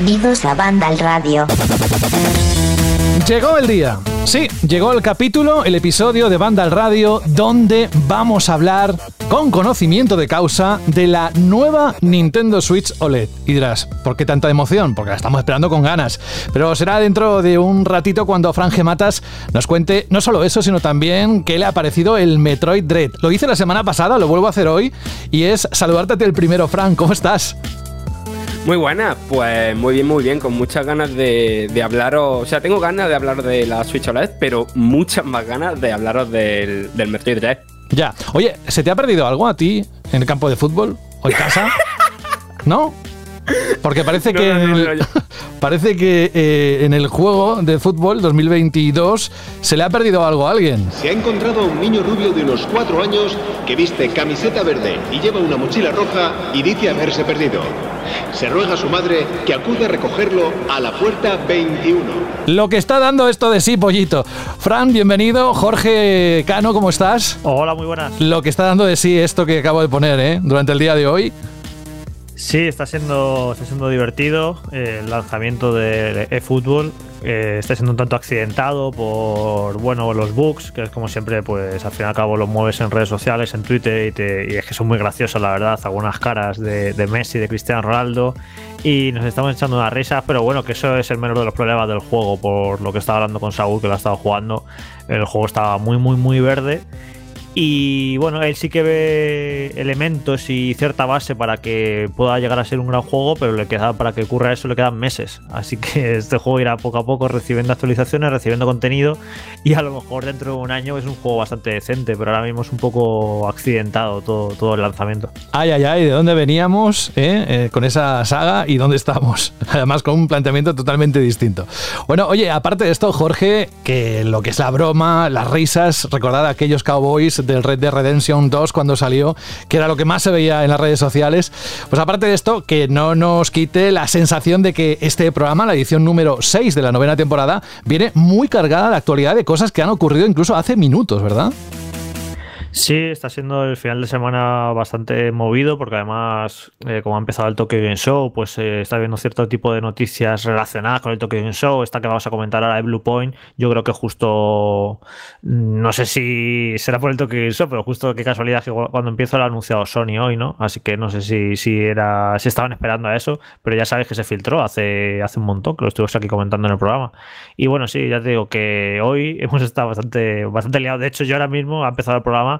Bienvenidos a Banda al Radio. Llegó el día. Sí, llegó el capítulo, el episodio de Banda al Radio, donde vamos a hablar con conocimiento de causa de la nueva Nintendo Switch OLED. Y dirás, ¿por qué tanta emoción? Porque la estamos esperando con ganas. Pero será dentro de un ratito cuando Fran Matas nos cuente no solo eso, sino también qué le ha parecido el Metroid Dread. Lo hice la semana pasada, lo vuelvo a hacer hoy, y es saludarte el primero, Fran. ¿Cómo estás? Muy buena, pues muy bien, muy bien, con muchas ganas de, de, hablaros, o sea, tengo ganas de hablar de la Switch OLED, pero muchas más ganas de hablaros del, del Metroid. Ya, oye, ¿se te ha perdido algo a ti en el campo de fútbol o en casa? ¿No? Porque parece que, en el, parece que eh, en el juego de fútbol 2022 se le ha perdido algo a alguien. Se ha encontrado a un niño rubio de unos cuatro años que viste camiseta verde y lleva una mochila roja y dice haberse perdido. Se ruega a su madre que acude a recogerlo a la puerta 21. Lo que está dando esto de sí, pollito. Fran, bienvenido. Jorge Cano, ¿cómo estás? Hola, muy buenas. Lo que está dando de sí esto que acabo de poner, ¿eh? Durante el día de hoy. Sí, está siendo, está siendo divertido el lanzamiento de eFootball. Eh, está siendo un tanto accidentado por bueno los bugs, que es como siempre, pues al fin y al cabo lo mueves en redes sociales, en Twitter, y, te, y es que son muy graciosos, la verdad. Algunas caras de, de, Messi, de Cristiano Ronaldo, y nos estamos echando unas risas, pero bueno, que eso es el menor de los problemas del juego, por lo que estaba hablando con Saúl, que lo ha estado jugando. El juego estaba muy, muy, muy verde. Y bueno, él sí que ve elementos y cierta base para que pueda llegar a ser un gran juego, pero le queda para que ocurra eso le quedan meses. Así que este juego irá poco a poco recibiendo actualizaciones, recibiendo contenido y a lo mejor dentro de un año es un juego bastante decente, pero ahora mismo es un poco accidentado todo, todo el lanzamiento. Ay, ay, ay, ¿de dónde veníamos eh? Eh, con esa saga y dónde estamos? Además con un planteamiento totalmente distinto. Bueno, oye, aparte de esto, Jorge, que lo que es la broma, las risas, recordad a aquellos cowboys del Red Dead Redemption 2 cuando salió, que era lo que más se veía en las redes sociales. Pues aparte de esto, que no nos quite la sensación de que este programa, la edición número 6 de la novena temporada, viene muy cargada de actualidad de cosas que han ocurrido incluso hace minutos, ¿verdad? Sí, está siendo el final de semana bastante movido porque además, eh, como ha empezado el Tokyo Game Show, pues eh, está viendo cierto tipo de noticias relacionadas con el Tokyo Game Show. Esta que vamos a comentar ahora de Blue Point, yo creo que justo, no sé si será por el Tokyo Game Show, pero justo qué casualidad que cuando empiezo lo ha anunciado Sony hoy, ¿no? Así que no sé si, si era si estaban esperando a eso, pero ya sabes que se filtró hace, hace un montón, que lo estuvimos aquí comentando en el programa. Y bueno, sí, ya te digo que hoy hemos estado bastante, bastante liados. De hecho, yo ahora mismo ha empezado el programa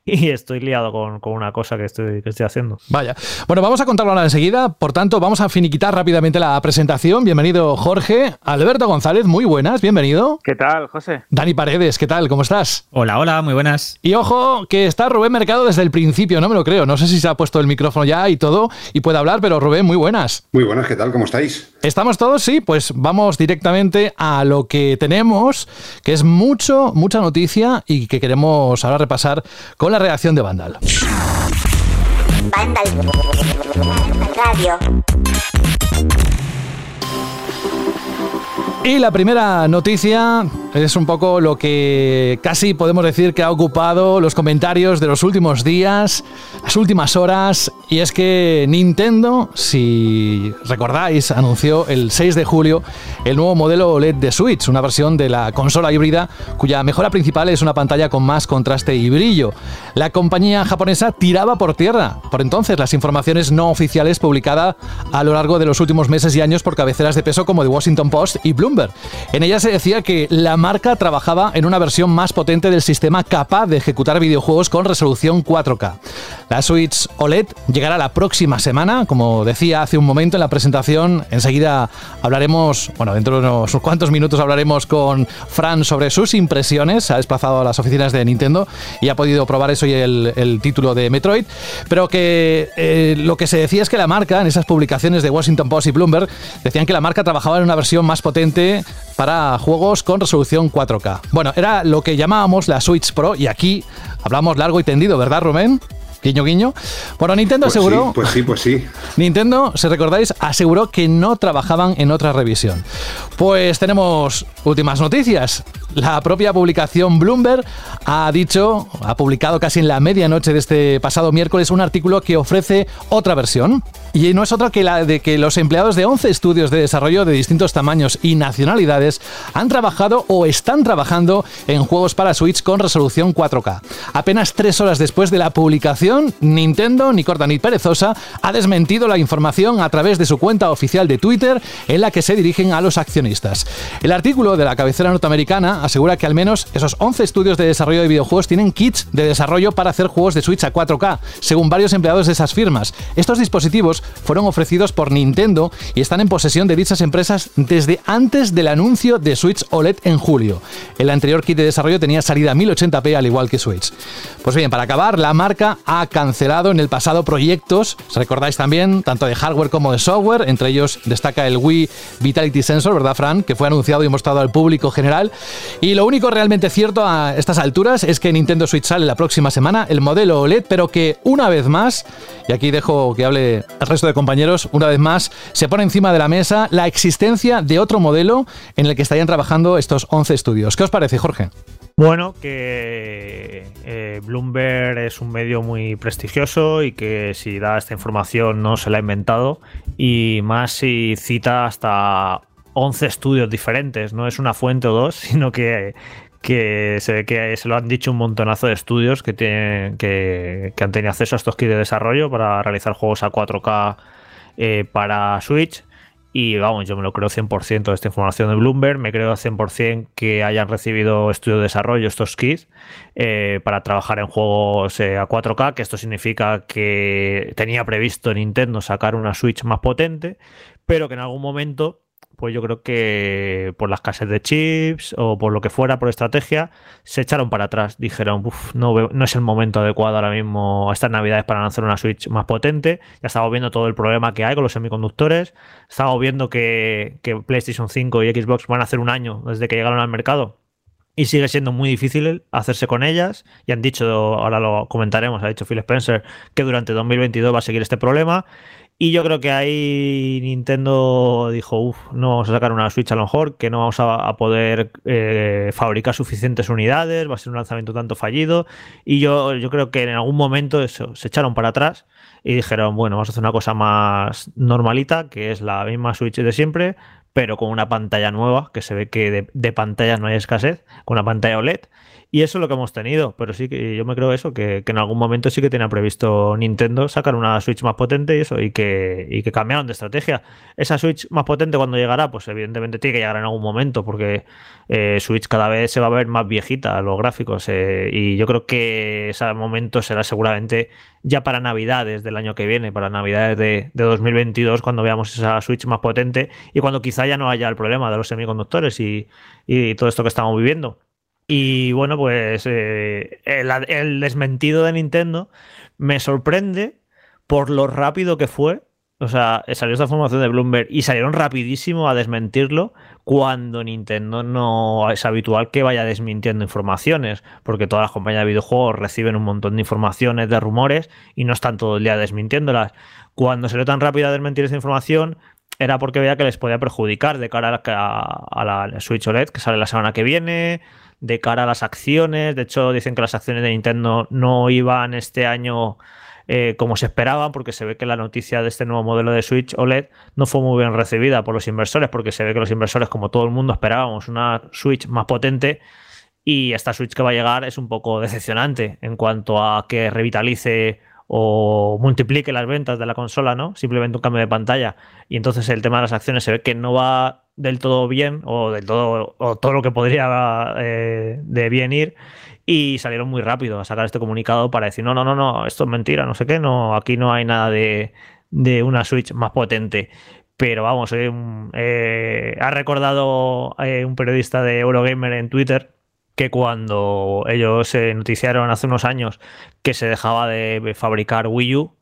y estoy liado con, con una cosa que estoy, que estoy, haciendo. Vaya. Bueno, vamos a contarlo ahora enseguida. Por tanto, vamos a finiquitar rápidamente la presentación. Bienvenido, Jorge. Alberto González, muy buenas, bienvenido. ¿Qué tal, José? Dani Paredes, ¿qué tal? ¿Cómo estás? Hola, hola, muy buenas. Y ojo, que está Rubén Mercado desde el principio, no me lo creo. No sé si se ha puesto el micrófono ya y todo y puede hablar, pero Rubén, muy buenas. Muy buenas, ¿qué tal? ¿Cómo estáis? ¿Estamos todos? Sí, pues vamos directamente a lo que tenemos, que es mucho, mucha noticia y que queremos ahora repasar con la reacción de Vandal. Y la primera noticia es un poco lo que casi podemos decir que ha ocupado los comentarios de los últimos días, las últimas horas, y es que Nintendo, si recordáis, anunció el 6 de julio el nuevo modelo OLED de Switch, una versión de la consola híbrida cuya mejora principal es una pantalla con más contraste y brillo. La compañía japonesa tiraba por tierra, por entonces, las informaciones no oficiales publicadas a lo largo de los últimos meses y años por cabeceras de peso como The Washington Post y Bloomberg. En ella se decía que la marca trabajaba en una versión más potente del sistema capaz de ejecutar videojuegos con resolución 4K. La Switch OLED llegará la próxima semana, como decía hace un momento en la presentación. Enseguida hablaremos, bueno, dentro de unos cuantos minutos hablaremos con Fran sobre sus impresiones. Se ha desplazado a las oficinas de Nintendo y ha podido probar eso y el, título de Metroid. Pero que eh, lo que se decía es que la marca, en esas publicaciones de Washington Post y Bloomberg, decían que la marca trabajaba en una versión más potente para juegos con resolución 4K. Bueno, era lo que llamábamos la Switch Pro y aquí hablamos largo y tendido, ¿verdad, Rubén? Guiño, guiño. Bueno, Nintendo Pues aseguró. sí, pues sí, pues sí. Nintendo, si recordáis, aseguró que no trabajaban en otra revisión. Pues tenemos últimas noticias. La propia publicación Bloomberg ha dicho, ha publicado casi en la medianoche de este pasado miércoles un artículo que ofrece otra versión. Y no es otra que la de que los empleados de 11 estudios de desarrollo de distintos tamaños y nacionalidades han trabajado o están trabajando en juegos para Switch con resolución 4K. Apenas tres horas después de la publicación, Nintendo, ni corta ni perezosa, ha desmentido la información a través de su cuenta oficial de Twitter en la que se dirigen a los accionistas. El artículo de la cabecera norteamericana asegura que al menos esos 11 estudios de desarrollo de videojuegos tienen kits de desarrollo para hacer juegos de Switch a 4K, según varios empleados de esas firmas. Estos dispositivos fueron ofrecidos por Nintendo y están en posesión de dichas empresas desde antes del anuncio de Switch OLED en julio. El anterior kit de desarrollo tenía salida 1080p al igual que Switch. Pues bien, para acabar, la marca ha cancelado en el pasado proyectos, recordáis también, tanto de hardware como de software, entre ellos destaca el Wii Vitality Sensor, ¿verdad, Fran? Que fue anunciado y mostrado al público general. Y lo único realmente cierto a estas alturas es que Nintendo Switch sale la próxima semana, el modelo OLED, pero que una vez más, y aquí dejo que hable el resto de compañeros, una vez más se pone encima de la mesa la existencia de otro modelo en el que estarían trabajando estos 11 estudios. ¿Qué os parece, Jorge? Bueno, que eh, Bloomberg es un medio muy prestigioso y que si da esta información no se la ha inventado y más si cita hasta 11 estudios diferentes, no es una fuente o dos, sino que, que se ve que se lo han dicho un montonazo de estudios que, tienen, que, han tenido acceso a estos kits de desarrollo para realizar juegos a 4K eh, para Switch. Y vamos, yo me lo creo 100% de esta información de Bloomberg. Me creo 100% que hayan recibido estudio de desarrollo estos kits eh, para trabajar en juegos eh, a 4K, que esto significa que tenía previsto Nintendo sacar una Switch más potente, pero que en algún momento pues yo creo que por la escasez de chips o por lo que fuera, por estrategia, se echaron para atrás. Dijeron, "Uf, no, no es el momento adecuado ahora mismo estas navidades para lanzar una Switch más potente. Ya estamos viendo todo el problema que hay con los semiconductores. Estamos viendo que, que PlayStation 5 y Xbox van a hacer un año desde que llegaron al mercado. Y sigue siendo muy difícil hacerse con ellas. Y han dicho, ahora lo comentaremos, ha dicho Phil Spencer, que durante 2022 va a seguir este problema. Y yo creo que ahí Nintendo dijo, uff, no vamos a sacar una Switch a lo mejor, que no vamos a, poder eh, fabricar suficientes unidades, va a ser un lanzamiento tanto fallido. Y yo, yo creo que en algún momento eso, se echaron para atrás y dijeron, bueno, vamos a hacer una cosa más normalita, que es la misma Switch de siempre, pero con una pantalla nueva, que se ve que de, de pantallas no hay escasez, con una pantalla OLED. Y eso es lo que hemos tenido, pero sí que yo me creo eso, que, en algún momento sí que tenía previsto Nintendo sacar una Switch más potente y eso, y que, y que cambiaron de estrategia. Esa Switch más potente cuando llegará, pues evidentemente tiene que llegar en algún momento, porque eh, Switch cada vez se va a ver más viejita, los gráficos, eh, y yo creo que ese momento será seguramente ya para Navidades del año que viene, para Navidades de, de 2022, cuando veamos esa Switch más potente y cuando quizá ya no haya el problema de los semiconductores y, y todo esto que estamos viviendo. Y bueno, pues eh, el, el desmentido de Nintendo me sorprende por lo rápido que fue. O sea, salió esta información de Bloomberg y salieron rapidísimo a desmentirlo cuando Nintendo no es habitual que vaya desmintiendo informaciones, porque todas las compañías de videojuegos reciben un montón de informaciones, de rumores y no están todo el día desmintiéndolas. Cuando salió tan rápido a desmentir esa información era porque veía que les podía perjudicar de cara a la, a la Switch OLED que sale la semana que viene, de cara a las acciones. De hecho, dicen que las acciones de Nintendo no iban este año eh, como se esperaba, porque se ve que la noticia de este nuevo modelo de Switch OLED no fue muy bien recibida por los inversores, porque se ve que los inversores, como todo el mundo, esperábamos una Switch más potente. Y esta Switch que va a llegar es un poco decepcionante en cuanto a que revitalice o multiplique las ventas de la consola, ¿no? Simplemente un cambio de pantalla. Y entonces el tema de las acciones se ve que no va del todo bien o del todo o todo lo que podría eh, de bien ir y salieron muy rápido a sacar este comunicado para decir no no no no esto es mentira no sé qué no aquí no hay nada de, de una Switch más potente pero vamos eh, eh, ha recordado un periodista de Eurogamer en Twitter que cuando ellos se noticiaron hace unos años que se dejaba de fabricar Wii U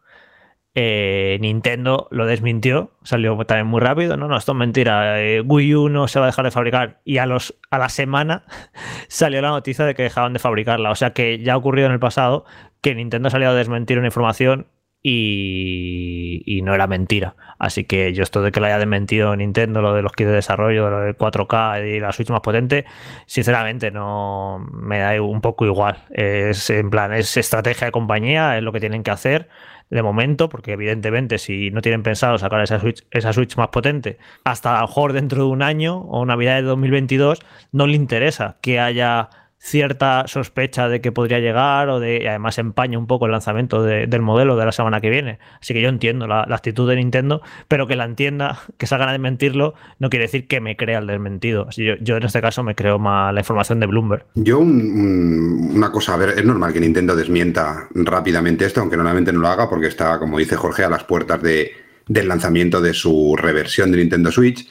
eh, Nintendo lo desmintió, salió también muy rápido, no, no, esto es mentira, eh, Wii U no se va a dejar de fabricar. Y a, los, a la semana salió la noticia de que dejaban de fabricarla, o sea que ya ha ocurrido en el pasado que Nintendo ha salido a desmentir una información y, no era mentira. Así que yo esto de que lo haya desmentido Nintendo, lo de los kits de desarrollo, lo del 4K y la Switch más potente, sinceramente no me da un poco igual. Es en plan, es estrategia de compañía, es lo que tienen que hacer de momento, porque evidentemente si no tienen pensado sacar esa Switch, esa Switch más potente hasta a lo mejor dentro de un año o Navidad de 2022, no le interesa que haya cierta sospecha de que podría llegar o de además empaña un poco el lanzamiento del modelo de la semana que viene. Así que yo entiendo la, actitud de Nintendo, pero que la entienda, que salgan a desmentirlo, no quiere decir que me crea el desmentido. Así yo, yo en este caso me creo más la información de Bloomberg. Yo una cosa, a ver, es normal que Nintendo desmienta rápidamente esto, aunque normalmente no lo haga porque está, como dice Jorge, a las puertas de, del lanzamiento de su reversión de Nintendo Switch.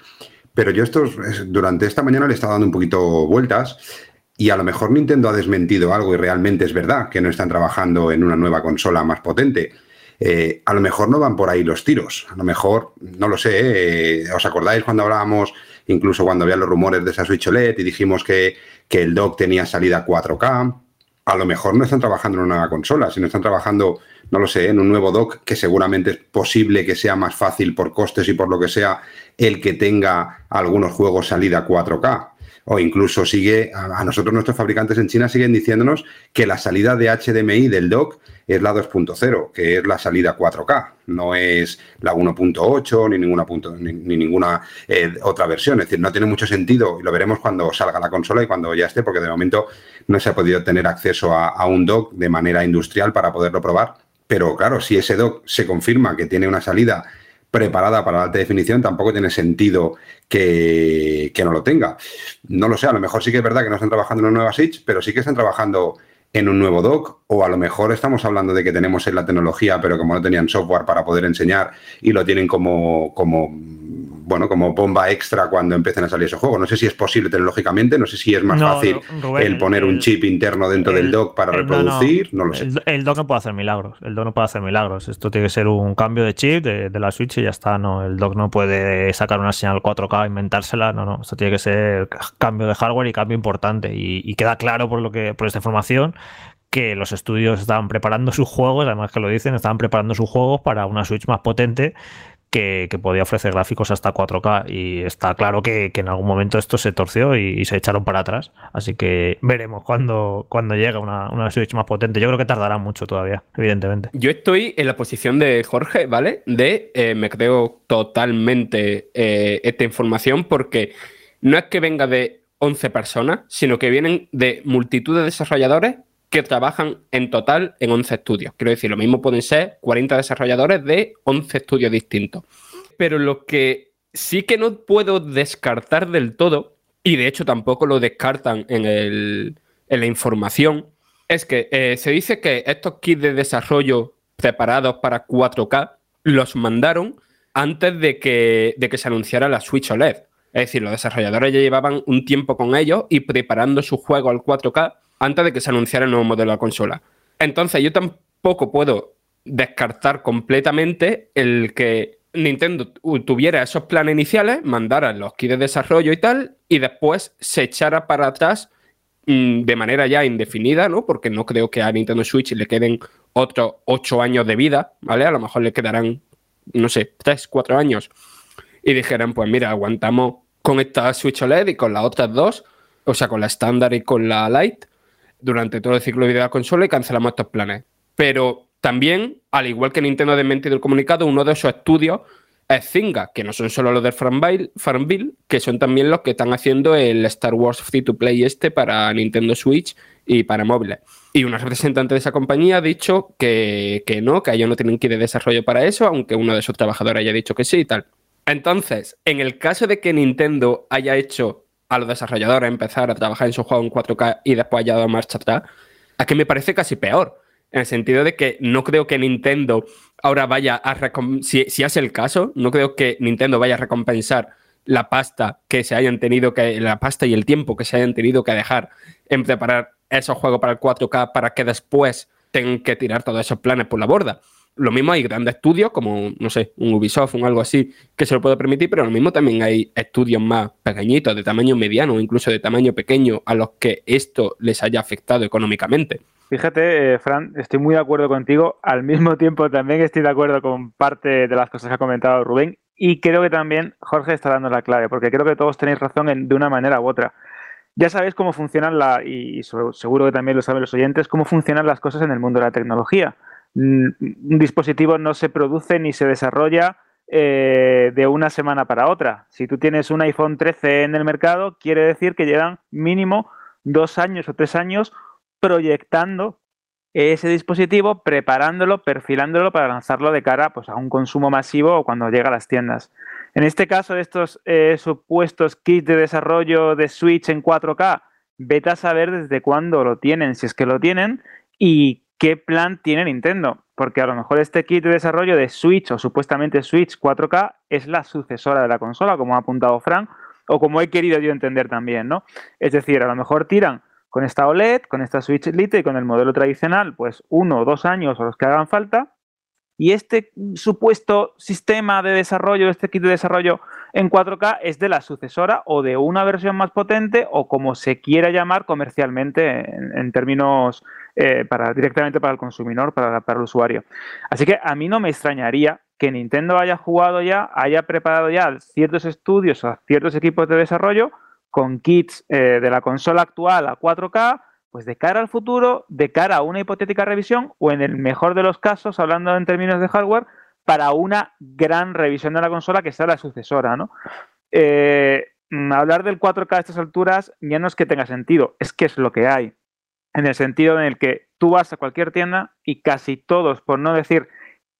Pero yo estos, durante esta mañana le he estado dando un poquito vueltas y a lo mejor Nintendo ha desmentido algo y realmente es verdad que no están trabajando en una nueva consola más potente. Eh, a lo mejor no van por ahí los tiros. A lo mejor, no lo sé, eh, ¿os acordáis cuando hablábamos, incluso cuando había los rumores de esa Switch OLED y dijimos que, que el dock tenía salida 4K? A lo mejor no están trabajando en una nueva consola, sino están trabajando, no lo sé, en un nuevo dock que seguramente es posible que sea más fácil por costes y por lo que sea el que tenga algunos juegos salida 4K o incluso sigue, a, nosotros nuestros fabricantes en China siguen diciéndonos que la salida de HDMI del dock es la 2.0, que es la salida 4K, no es la 1.8 ni ninguna, punto, ni, ninguna eh, otra versión. Es decir, no tiene mucho sentido y lo veremos cuando salga la consola y cuando ya esté, porque de momento no se ha podido tener acceso a, a un dock de manera industrial para poderlo probar. Pero claro, si ese dock se confirma que tiene una salida preparada para la alta definición, tampoco tiene sentido que, no lo tenga. No lo sé, a lo mejor sí que es verdad que no están trabajando en una nueva Switch, pero sí que están trabajando en un nuevo dock, o a lo mejor estamos hablando de que tenemos en la tecnología, pero como no tenían software para poder enseñar y lo tienen como, como bueno, como bomba extra cuando empiecen a salir esos juegos. No sé si es posible tecnológicamente, no sé si es más fácil el poner un chip interno dentro del dock para reproducir, no, lo sé. El, dock no puede hacer milagros, el dock no puede hacer milagros. Esto tiene que ser un cambio de chip de, la Switch y ya está. No, el dock no puede sacar una señal 4K, inventársela, no, no. Esto tiene que ser cambio de hardware y cambio importante. Y, y queda claro por lo que por esta información que los estudios estaban preparando sus juegos, además que lo dicen, estaban preparando sus juegos para una Switch más potente que, podía ofrecer gráficos hasta 4K y está claro que, en algún momento esto se torció y, se echaron para atrás. Así que veremos cuando, cuando llega una, una, Switch más potente. Yo creo que tardará mucho todavía, evidentemente. Yo estoy en la posición de Jorge, ¿vale? De eh, me creo totalmente eh, esta información porque no es que venga de 11 personas, sino que vienen de multitud de desarrolladores que trabajan en total en 11 estudios. Quiero decir, lo mismo pueden ser 40 desarrolladores de 11 estudios distintos. Pero lo que sí que no puedo descartar del todo, y de hecho tampoco lo descartan en, la información, es que eh, se dice que estos kits de desarrollo preparados para 4K los mandaron antes de que, de que se anunciara la Switch OLED. Es decir, los desarrolladores ya llevaban un tiempo con ellos y preparando su juego al 4K antes de que se anunciara el nuevo modelo de la consola. Entonces yo tampoco puedo descartar completamente el que Nintendo tuviera esos planes iniciales, mandara los kits de desarrollo y tal, y después se echara para atrás mm, de manera ya indefinida, ¿no? Porque no creo que a Nintendo Switch le queden otros ocho años de vida, ¿vale? A lo mejor le quedarán, no sé, tres, cuatro años. Y dijeran, pues mira, aguantamos con esta Switch OLED y con las otras dos, o sea, con la estándar y con la Lite, durante todo el ciclo de vida de la consola y cancelamos estos planes. Pero también, al igual que Nintendo ha desmentido el comunicado, uno de esos estudios es Zynga, que no son solo los de Farmville, que son también los que están haciendo el Star Wars Free to Play este para Nintendo Switch y para móviles. Y una representante de esa compañía ha dicho que, que no, que ellos no tienen que ir de desarrollo para eso, aunque uno de sus trabajadores haya dicho que sí y tal. Entonces, en el caso de que Nintendo haya hecho a los desarrolladores empezar a trabajar en su juego en 4K y después haya dado marcha atrás, a que me parece casi peor. En el sentido de que no creo que Nintendo ahora vaya a si, si es el caso, no creo que Nintendo vaya a recompensar la pasta que se hayan tenido que, la pasta y el tiempo que se hayan tenido que dejar en preparar esos juegos para el 4K para que después tengan que tirar todos esos planes por la borda. Lo mismo hay grandes estudios, como, no sé, un Ubisoft, o algo así, que se lo puede permitir, pero lo mismo también hay estudios más pequeñitos, de tamaño mediano, incluso de tamaño pequeño, a los que esto les haya afectado económicamente. Fíjate, eh, Fran, estoy muy de acuerdo contigo. Al mismo tiempo, también estoy de acuerdo con parte de las cosas que ha comentado Rubén. Y creo que también Jorge está dando la clave, porque creo que todos tenéis razón de una manera u otra. Ya sabéis cómo funcionan, la, y seguro que también lo saben los oyentes, cómo funcionan las cosas en el mundo de la tecnología. Mm, un dispositivo no se produce ni se desarrolla eh, de una semana para otra. Si tú tienes un iPhone 13 en el mercado, quiere decir que llevan mínimo dos años o tres años proyectando ese dispositivo, preparándolo, perfilándolo para lanzarlo de cara pues, a un consumo masivo o cuando llega a las tiendas. En este caso, estos eh, supuestos kits de desarrollo de Switch en 4K, vete a saber desde cuándo lo tienen, si es que lo tienen, y qué plan tiene Nintendo. Porque a lo mejor este kit de desarrollo de Switch o supuestamente Switch 4K es la sucesora de la consola, como ha apuntado Frank, o como he querido yo entender también, ¿no? Es decir, a lo mejor tiran con esta OLED, con esta Switch Lite y con el modelo tradicional, pues uno o dos años o los que hagan falta. Y este supuesto sistema de desarrollo, este kit de desarrollo en 4K es de la sucesora o de una versión más potente o como se quiera llamar comercialmente en, términos eh, para, directamente para el consumidor, para, el usuario. Así que a mí no me extrañaría que Nintendo haya jugado ya, haya preparado ya ciertos estudios o ciertos equipos de desarrollo con kits eh, de la consola actual a 4K, pues de cara al futuro, de cara a una hipotética revisión o en el mejor de los casos, hablando en términos de hardware, para una gran revisión de la consola que sea la sucesora, ¿no? Eh, mm, hablar del 4K a estas alturas ya no es que tenga sentido, es que es lo que hay. En el sentido en el que tú vas a cualquier tienda y casi todos, por no decir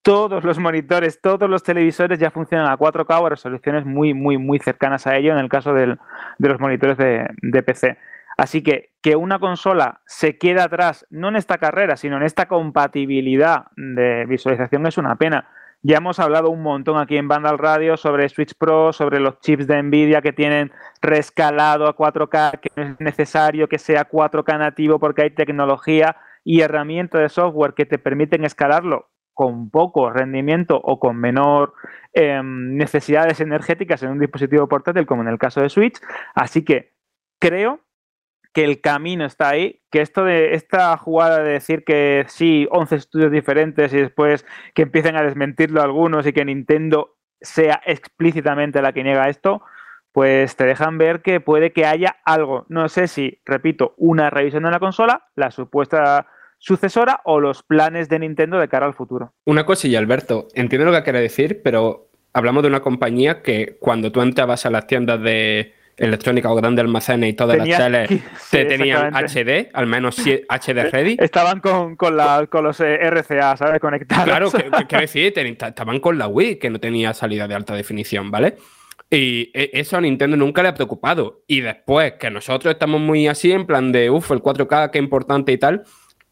todos los monitores, todos los televisores ya funcionan a 4K o a resoluciones muy, muy, muy cercanas a ello en el caso de los monitores de, PC. Así que que una consola se quede atrás, no en esta carrera, sino en esta compatibilidad de visualización es una pena. Ya hemos hablado un montón aquí en Vandal Radio sobre Switch Pro, sobre los chips de Nvidia que tienen rescalado a 4K, que no es necesario que sea 4K nativo porque hay tecnología y herramientas de software que te permiten escalarlo con poco rendimiento o con menor em, necesidades energéticas en un dispositivo portátil, como en el caso de Switch. Así que creo que el camino está ahí, que esto de esta jugada de decir que sí, 11 estudios diferentes y después que empiecen a desmentirlo algunos y que Nintendo sea explícitamente la que niega esto, pues te dejan ver que puede que haya algo. No sé si, repito, una revisión de la consola, la supuesta sucesora o los planes de Nintendo de cara al futuro. Una cosilla, Alberto. Entiendo lo que quiere decir, pero hablamos de una compañía que cuando tú entrabas a las tiendas de electrónica o grandes almacenes y todas las teles te tenían HD, al menos HD ready. Estaban con, con, los eh, RCA, ¿sabes? Conectados. Claro, quiero decir, estaban con la Wii, que no tenía salida de alta definición, ¿vale? Y e, eso a Nintendo nunca le ha preocupado. Y después, que nosotros estamos muy así, en plan de, uff, el 4K, qué importante y tal,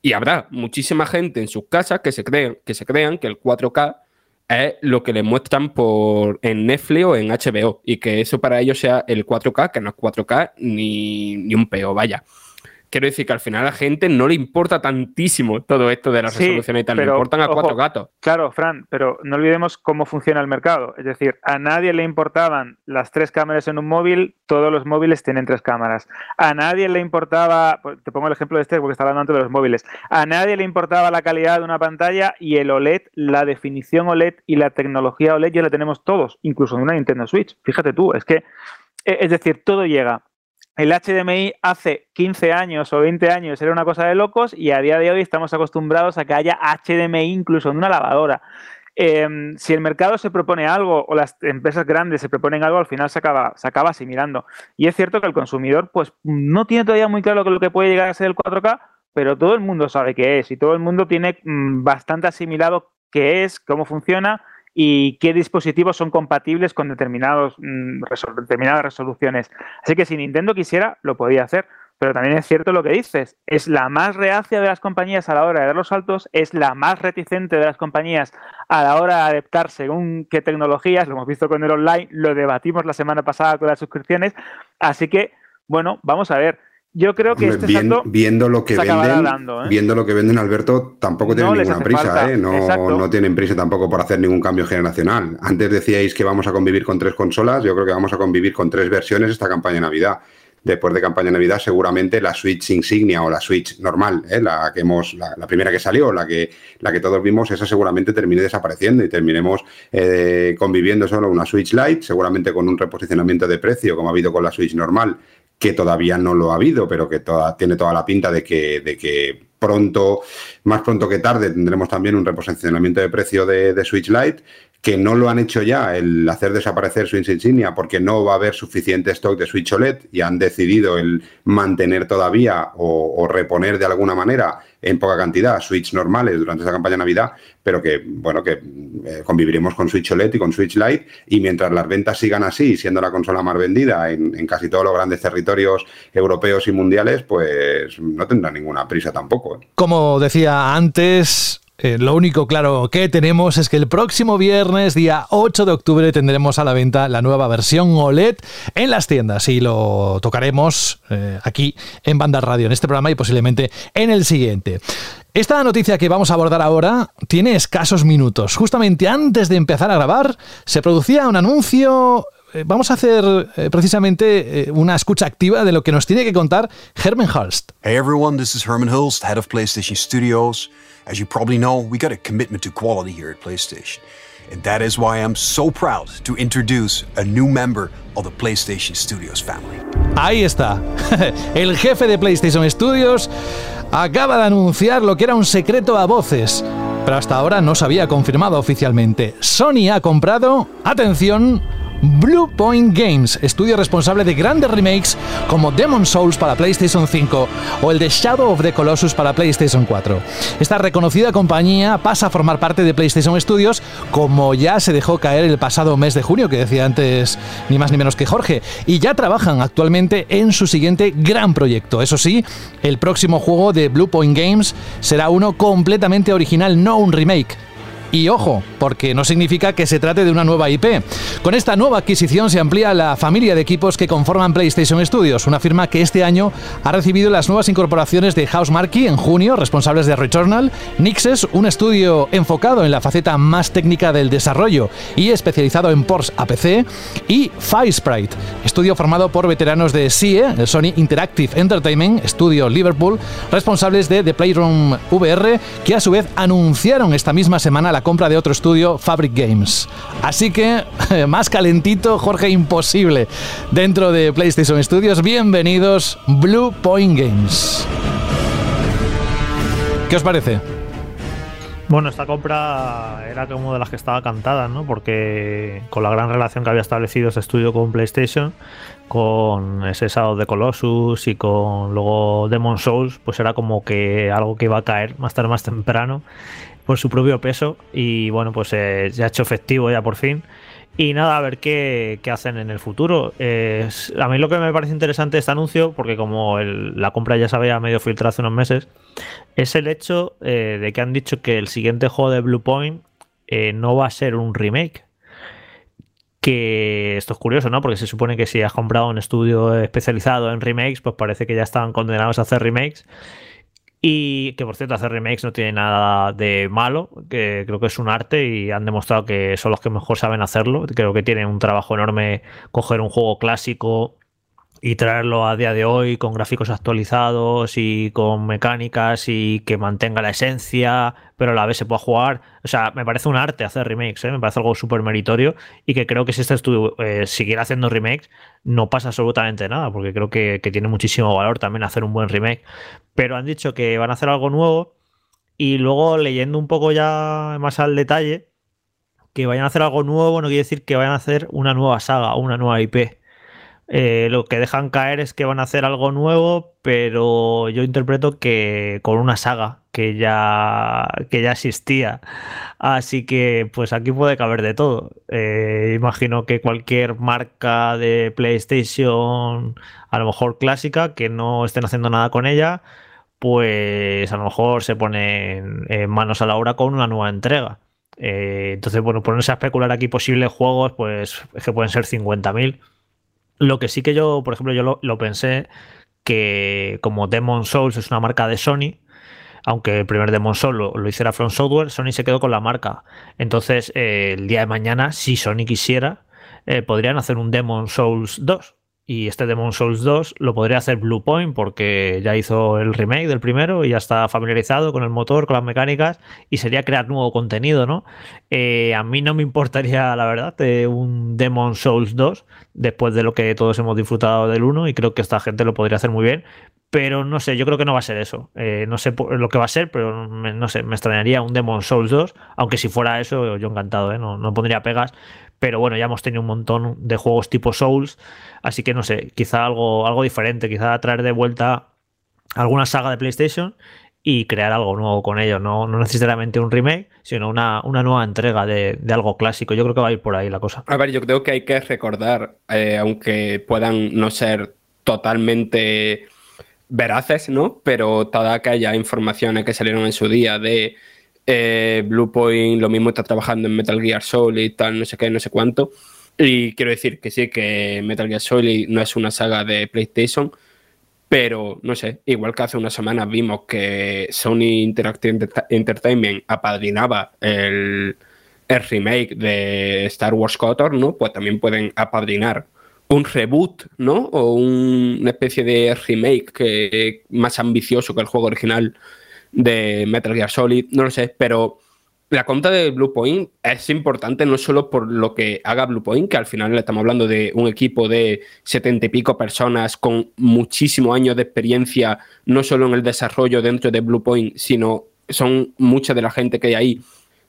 y habrá muchísima gente en sus casas que se crean que, se crean que el 4K es lo que le muestran por en Netflix o en HBO y que eso para ellos sea el 4K, que no es 4K ni, ni un peo, vaya quiero decir que al final a la gente no le importa tantísimo todo esto de las resoluciones y tal, le importan a cuatro gatos. Claro, Fran, pero no olvidemos cómo funciona el mercado. Es decir, a nadie le importaban las tres cámaras en un móvil, todos los móviles tienen tres cámaras. A nadie le importaba, pues, te pongo el ejemplo de este porque estaba hablando de los móviles, a nadie le importaba la calidad de una pantalla y el OLED, la definición OLED y la tecnología OLED ya la tenemos todos, incluso en una Nintendo Switch. Fíjate tú, es que, e, es decir, todo llega el HDMI hace 15 años o 20 años era una cosa de locos y a día de hoy estamos acostumbrados a que haya HDMI incluso en una lavadora. Em, si el mercado se propone algo o las empresas grandes se proponen algo, al final se acaba, se acaba asimilando. Y es cierto que el consumidor pues, no tiene todavía muy claro lo que puede llegar a ser el 4K, pero todo el mundo sabe qué es y todo el mundo tiene mm, bastante asimilado qué es, cómo funciona y qué dispositivos son compatibles con determinados, mm, determinadas resoluciones. Así que si Nintendo quisiera, lo podía hacer. Pero también es cierto lo que dices, es la más reacia de las compañías a la hora de dar los saltos, es la más reticente de las compañías a la hora de adaptar según qué tecnologías, lo hemos visto con el online, lo debatimos la semana pasada con las suscripciones, así que, bueno, vamos a ver, yo creo que este Bien- salto viendo lo que se venden, dando, ¿eh? viendo lo que venden, Alberto, tampoco No tienen les ninguna prisa. ¿eh? No, no tienen prisa tampoco por hacer ningún cambio generacional. Antes decíais que vamos a convivir con tres consolas, yo creo que vamos a convivir con tres versiones esta campaña de Navidad. Después de campaña de Navidad, seguramente la Switch Insignia o la Switch normal, ¿eh? la que hemos, la, la primera que salió, la que, la que todos vimos, esa seguramente termine desapareciendo y terminemos eh, conviviendo solo una Switch Lite, seguramente con un reposicionamiento de precio, como ha habido con la Switch normal, que todavía no lo ha habido, pero que toda- tiene toda la pinta de que, pronto, más pronto que tarde, tendremos también un reposicionamiento de precio de, Switch Lite, que no lo han hecho ya, el hacer desaparecer Switch Insignia, porque no va a haber suficiente stock de Switch OLED y han decidido el mantener todavía o reponer de alguna manera en poca cantidad Switch normales durante esta campaña de Navidad, pero que, bueno, que eh, conviviremos con Switch OLED y con Switch Lite y mientras las ventas sigan así, siendo la consola más vendida en, en casi todos los grandes territorios europeos y mundiales, pues no tendrá ninguna prisa tampoco. ¿eh? Como decía antes, eh, lo único claro que tenemos es que el próximo viernes, día 8 de octubre, tendremos a la venta la nueva versión OLED en las tiendas y lo tocaremos eh, aquí en Banda Radio, en este programa y posiblemente en el siguiente. Esta noticia que vamos a abordar ahora tiene escasos minutos. Justamente antes de empezar a grabar, se producía un anuncio. Eh, Vamos a hacer eh, precisamente eh, una escucha activa de lo que nos tiene que contar Herman Hulst. Hey everyone, this is Herman Hulst, head of PlayStation Studios. As you probably know, we got a commitment to quality here at PlayStation. And that is why I'm so proud to introduce a new member of the PlayStation Studios family. Ahí está. El jefe de PlayStation Studios acaba de anunciar lo que era un secreto a voces, pero hasta ahora no se había confirmado oficialmente. Sony ha comprado, atención, Blue Point Games, estudio responsable de grandes remakes como Demon Souls para PlayStation 5 o el de Shadow of the Colossus para PlayStation 4. Esta reconocida compañía pasa a formar parte de PlayStation Studios como ya se dejó caer el pasado mes de junio, que decía antes ni más ni menos que Jorge, y ya trabajan actualmente en su siguiente gran proyecto. Eso sí, el próximo juego de Blue Point Games será uno completamente original, no un remake. Y ojo, porque no significa que se trate de una nueva IP. Con esta nueva adquisición se amplía la familia de equipos que conforman PlayStation Studios, una firma que este año ha recibido las nuevas incorporaciones de Housemarque en junio, responsables de Returnal, Nixes, un estudio enfocado en la faceta más técnica del desarrollo y especializado en ports a PC, y Firesprite, estudio formado por veteranos de SIE, el Sony Interactive Entertainment, estudio Liverpool, responsables de The Playroom VR, que a su vez anunciaron esta misma semana la compra de otro estudio, Fabric Games. Así que, más calentito, Jorge, imposible. Dentro de PlayStation Studios, bienvenidos Blue Point Games. ¿Qué os parece? Bueno, esta compra era como de las que estaba cantada, ¿no? Porque con la gran relación que había establecido ese estudio con PlayStation, con ese Shadow de Colossus y con luego Demon Souls, pues era como que algo que iba a caer más tarde más temprano por su propio peso y bueno, pues eh, ya ha hecho efectivo ya por fin. Y nada, a ver qué, qué hacen en el futuro. A mí lo que me parece interesante este anuncio, porque como la compra ya se había medio filtrado hace unos meses, es el hecho eh, de que han dicho que el siguiente juego de Blue Point eh, no va a ser un remake. Que esto es curioso, ¿no? Porque se supone que si has comprado un estudio especializado en remakes, pues parece que ya estaban condenados a hacer remakes. Y que por cierto, hacer remakes no tiene nada de malo, que creo que es un arte y han demostrado que son los que mejor saben hacerlo. Creo que tienen un trabajo enorme coger un juego clásico y traerlo a día de hoy con gráficos actualizados y con mecánicas y que mantenga la esencia, pero a la vez se pueda jugar. O sea, me parece un arte hacer remakes, ¿eh? me parece algo súper meritorio y que creo que si este estudio eh, siguiera haciendo remakes no pasa absolutamente nada, porque creo que, que tiene muchísimo valor también hacer un buen remake. Pero han dicho que van a hacer algo nuevo y luego leyendo un poco ya más al detalle, que vayan a hacer algo nuevo no quiere decir que vayan a hacer una nueva saga o una nueva IP. Eh, lo que dejan caer es que van a hacer algo nuevo, pero yo interpreto que con una saga que ya, que ya existía. Así que pues aquí puede caber de todo. Eh, imagino que cualquier marca de PlayStation, a lo mejor clásica, que no estén haciendo nada con ella, pues a lo mejor se ponen manos a la obra con una nueva entrega. Eh, entonces, bueno, ponerse a especular aquí posibles juegos, pues es que pueden ser 50.000. Lo que sí que yo, por ejemplo, yo lo, pensé que como Demon Souls es una marca de Sony, aunque el primer Demon Souls lo, hiciera From Software, Sony se quedó con la marca. Entonces, eh, el día de mañana, si Sony quisiera, eh, podrían hacer un Demon Souls 2 y este Demon Souls 2 lo podría hacer Bluepoint porque ya hizo el remake del primero y ya está familiarizado con el motor, con las mecánicas y sería crear nuevo contenido, ¿no? Eh, a mí no me importaría, la verdad, un Demon Souls 2 después de lo que todos hemos disfrutado del 1 y creo que esta gente lo podría hacer muy bien. Pero no sé, yo creo que no va a ser eso. Eh, no sé lo que va a ser, pero no sé, me extrañaría un Demon Souls 2. Aunque si fuera eso, yo encantado, ¿eh? no, no pondría pegas pero bueno, ya hemos tenido un montón de juegos tipo Souls, así que no sé, quizá algo, algo diferente, quizá traer de vuelta alguna saga de PlayStation y crear algo nuevo con ello, no, no necesariamente un remake, sino una, una nueva entrega de, algo clásico. Yo creo que va a ir por ahí la cosa. A ver, yo creo que hay que recordar, eh, aunque puedan no ser totalmente veraces, ¿no? Pero toda aquella informaciones que salieron en su día de eh, Bluepoint lo mismo está trabajando en Metal Gear Solid tal, no sé qué, no sé cuánto. Y quiero decir que sí, que Metal Gear Solid no es una saga de PlayStation, pero no sé, igual que hace unas semanas vimos que Sony Interactive Entertainment apadrinaba el, remake de Star Wars KOTOR, ¿no? Pues también pueden apadrinar un reboot, ¿no? O una especie de remake más ambicioso que el juego original de Metal Gear Solid, no lo sé, pero la cuenta de Bluepoint es importante no solo por lo que haga Bluepoint, que al final estamos hablando de un equipo de setenta y pico personas con muchísimos años de experiencia, no solo en el desarrollo dentro de Bluepoint, sino son mucha de la gente que hay ahí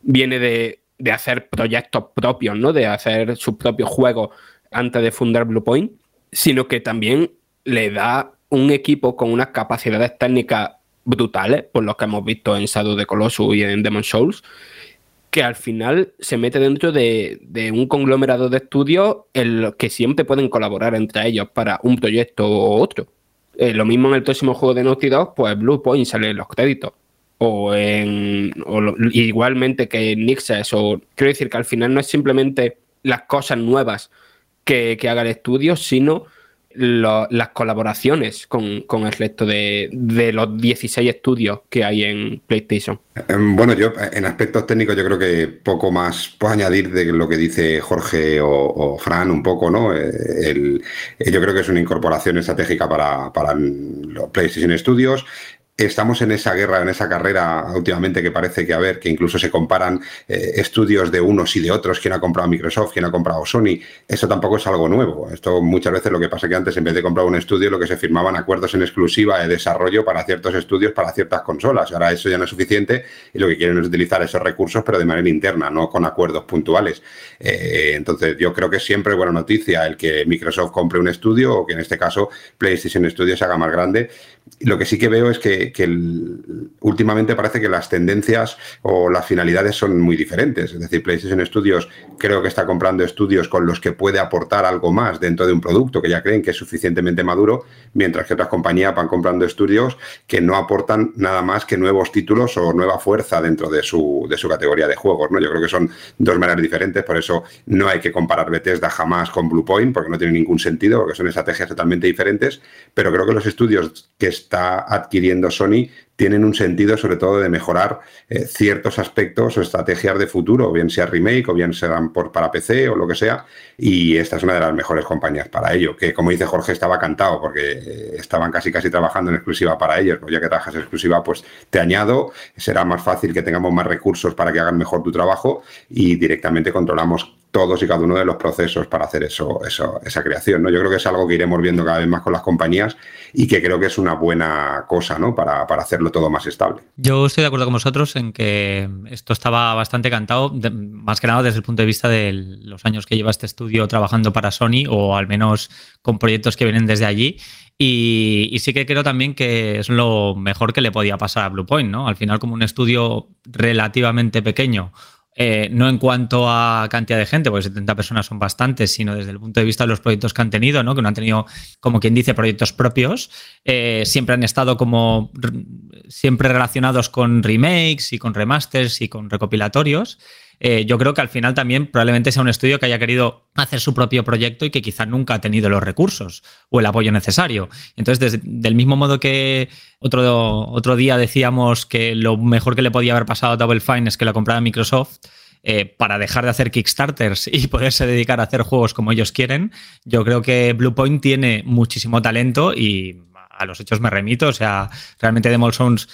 viene de, de hacer proyectos propios, ¿no? De hacer sus propios juegos antes de fundar Bluepoint, sino que también le da un equipo con unas capacidades técnicas brutales, por lo que hemos visto en Shadow de Colossus y en Demon Souls, que al final se mete dentro de, un conglomerado de estudios en los que siempre pueden colaborar entre ellos para un proyecto u otro. Eh, lo mismo en el próximo juego de Naughty Dog, pues Blue Point sale en los créditos. O en. igualmente que Nixes. O quiero decir que al final no es simplemente las cosas nuevas que, que haga el estudio, sino las colaboraciones con, el resto de, los 16 estudios que hay en PlayStation. Em, bueno, yo en aspectos técnicos yo creo que poco más puedo añadir de lo que dice Jorge o, Fran un poco, ¿no? Eh, eh, yo creo que es una incorporación estratégica para, para los PlayStation Studios estamos en esa guerra, en esa carrera últimamente que parece que, a ver, que incluso se comparan eh, estudios de unos y de otros, quién ha comprado Microsoft, quién ha comprado Sony. Eso tampoco es algo nuevo. Esto muchas veces lo que pasa que antes, en vez de comprar un estudio, lo que se firmaban acuerdos en exclusiva de desarrollo para ciertos estudios, para ciertas consolas. Ahora eso ya no es suficiente y lo que quieren es utilizar esos recursos, pero de manera interna, no con acuerdos puntuales. Eh, entonces, yo creo que siempre es buena noticia el que Microsoft compre un estudio o que en este caso PlayStation Studios se haga más grande. Lo que sí que veo es que últimamente parece que las tendencias o las finalidades son muy diferentes. Es decir, PlayStation Studios creo que está comprando estudios con los que puede aportar algo más dentro de un producto que ya creen que es suficientemente maduro, mientras que otras compañías van comprando estudios que no aportan nada más que nuevos títulos o nueva fuerza dentro de su, de su categoría de juegos. ¿no? Yo creo que son dos maneras diferentes, por eso no hay que comparar Bethesda jamás con Bluepoint, porque no tiene ningún sentido, porque son estrategias totalmente diferentes, pero creo que los estudios que está adquiriendo Sony tienen un sentido sobre todo de mejorar eh, ciertos aspectos o estrategias de futuro, bien sea remake o bien sean por, para PC o lo que sea, y esta es una de las mejores compañías para ello, que como dice Jorge estaba cantado porque eh, estaban casi casi trabajando en exclusiva para ellos, pues ya que trabajas en exclusiva pues te añado, será más fácil que tengamos más recursos para que hagan mejor tu trabajo y directamente controlamos todos y cada uno de los procesos para hacer eso, eso, esa creación. ¿no? Yo creo que es algo que iremos viendo cada vez más con las compañías y que creo que es una buena cosa ¿no? para, para hacerlo todo más estable. Yo estoy de acuerdo con vosotros en que esto estaba bastante cantado, más que nada desde el punto de vista de los años que lleva este estudio trabajando para Sony o al menos con proyectos que vienen desde allí. Y, y, sí que creo también que es lo mejor que le podía pasar a Bluepoint, ¿no? Al final, como un estudio relativamente pequeño, eh, no en cuanto a cantidad de gente, porque 70 personas son bastantes, sino desde el punto de vista de los proyectos que han tenido, ¿no? que no han tenido, como quien dice, proyectos propios, eh, siempre han estado como siempre relacionados con remakes y con remasters y con recopilatorios. Eh, yo creo que al final también probablemente sea un estudio que haya querido hacer su propio proyecto y que quizá nunca ha tenido los recursos o el apoyo necesario. Entonces, del mismo modo que otro, otro día decíamos que lo mejor que le podía haber pasado a Double Fine es que la comprara Microsoft, eh, para dejar de hacer Kickstarters y poderse dedicar a hacer juegos como ellos quieren. Yo creo que Bluepoint tiene muchísimo talento y a los hechos me remito. O sea, realmente Demol Souls